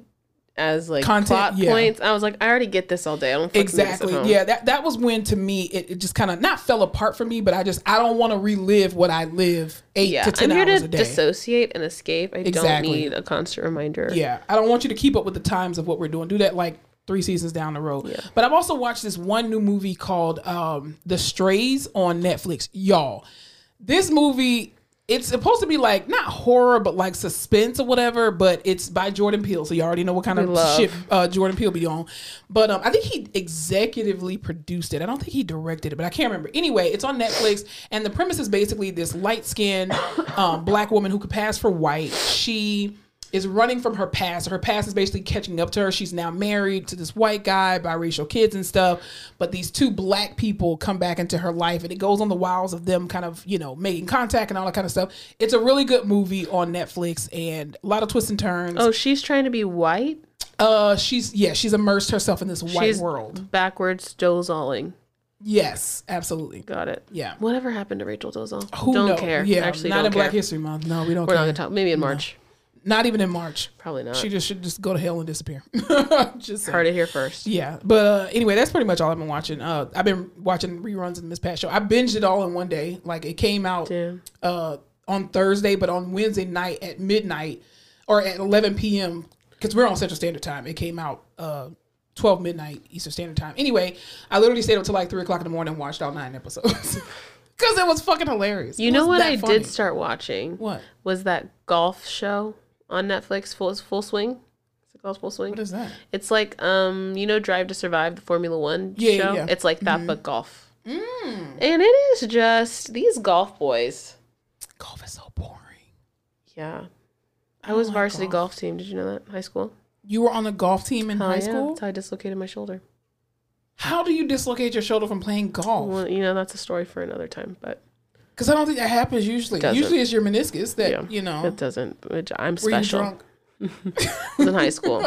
as like Content, plot yeah. points, I was like, I already get this all day. I don't fucking this at exactly. Yeah, that that was when to me it, it just kind of not fell apart for me, but I just I don't want to relive what I live eight Yeah, to 10 I'm here hours to a day. dissociate and escape. I don't need a constant reminder. Yeah, I don't want you to keep up with the times of what we're doing. Do that like three seasons down the road. Yeah. But I've also watched this one new movie called um, The Strays on Netflix. Y'all, this movie it's supposed to be like not horror but like suspense or whatever. But it's by Jordan Peele, so you already know what kind of We love. shit uh, Jordan Peele be on. But um, I think he executively produced it. I don't think he directed it, but I can't remember. Anyway, it's on Netflix, and the premise is basically this light skinned um, black woman who could pass for white. She is running from her past. Her past is basically catching up to her. She's now married to this white guy, biracial kids and stuff. But these two black people come back into her life, and it goes on the wiles of them kind of, you know, making contact and all that kind of stuff. It's a really good movie on Netflix and a lot of twists and turns. Oh, she's trying to be white. Uh, she's yeah, she's immersed herself in this white she's world. backwards Dozaling. Yes, absolutely. Got it. Yeah. Whatever happened to Rachel Dolezal? Who don't knows? care. Yeah, Actually, not in care. Black History Month. No, we don't. We're care. not gonna talk. Maybe in March. Not even in March. Probably not. She just should just go to hell and disappear. just saying. Heard it here first. Yeah, but uh, anyway, that's pretty much all I've been watching. Uh, I've been watching reruns of the Miss Pat show. I binged it all in one day. Like it came out uh, on Thursday, but on Wednesday night at midnight or at 11 p.m. because we're on Central Standard Time. It came out uh, 12 midnight Eastern Standard Time. Anyway, I literally stayed up till like three o'clock in the morning and watched all nine episodes because it was fucking hilarious. You know what I funny. did start watching? What? was that golf show on Netflix. Full Full Swing. Is it called Full Swing? What is that? It's like um, you know, Drive to Survive, the Formula One Yeah, show. yeah. It's like that, but golf. And it is just these golf boys. Golf is so boring. Yeah, I was like varsity golf. golf. team. Did you know that? High school. You were on the golf team in Oh, high yeah, school. That's how I dislocated my shoulder. How do you dislocate your shoulder from playing golf? Well, you know, that's a story for another time. But Because I don't think that happens usually. Doesn't. Usually it's your meniscus that yeah, you know. it doesn't. Which I'm Were you special. drunk? I was in high school.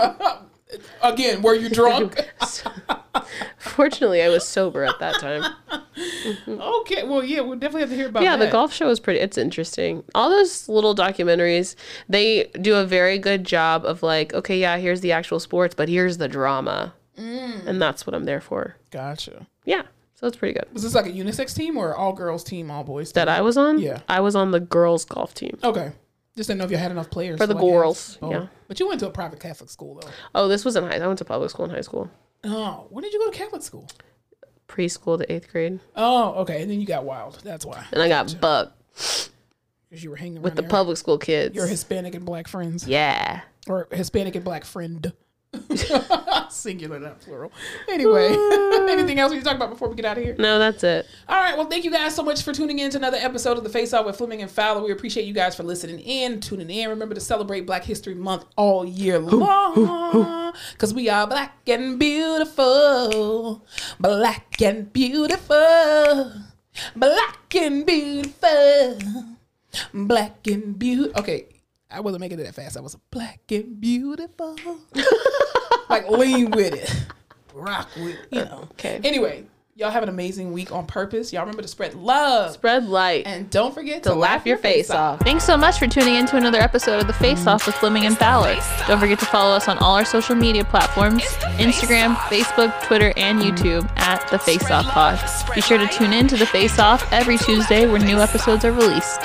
Again, were you drunk? Fortunately, I was sober at that time. okay, well, yeah, we'll definitely have to hear about yeah, that. the golf show is pretty. It's interesting. All those little documentaries, they do a very good job of like, okay, yeah, here's the actual sports, but here's the drama, Mm. and that's what I'm there for. Gotcha. Yeah, so it's pretty good. Was this like a unisex team or all girls team, all boys? That? I was on. Yeah. I was on the girls golf team. Okay. Just didn't know if you had enough players For the like, girls, both. yeah. But you went to a private Catholic school though. Oh, this was in high. I went to public school in high school, Oh, when did you go to Catholic school? preschool to eighth grade, Oh, okay. And then you got wild. That's why. and I got bucked Because you were hanging around with the your, public school kids. your Hispanic and black friends. yeah. Or Hispanic and black friend. Singular, not plural. Anyway, anything else we need to talk about before we get out of here? No, that's it. All right. Well, thank you guys so much for tuning in to another episode of The Face Off with Fleming and Fowler. We appreciate you guys for listening in, tuning in. Remember to celebrate Black History Month all year long. Because we are black and beautiful. Black and beautiful. Black and beautiful. Black and beautiful. Okay. I wasn't making it that fast. I was black and beautiful. like lean with it. Rock with it. You know. Okay. Anyway, y'all have an amazing week on purpose. Y'all remember to spread love. Spread light. And don't forget to laugh your face off. Thanks so much for tuning in to another episode of The Face Off with Fleming and Fowler. Don't forget to follow us on all our social media platforms Instagram, Facebook, Twitter, and YouTube at The Face Off Pod. Be sure to tune in to The Face Off every Tuesday where new episodes are released.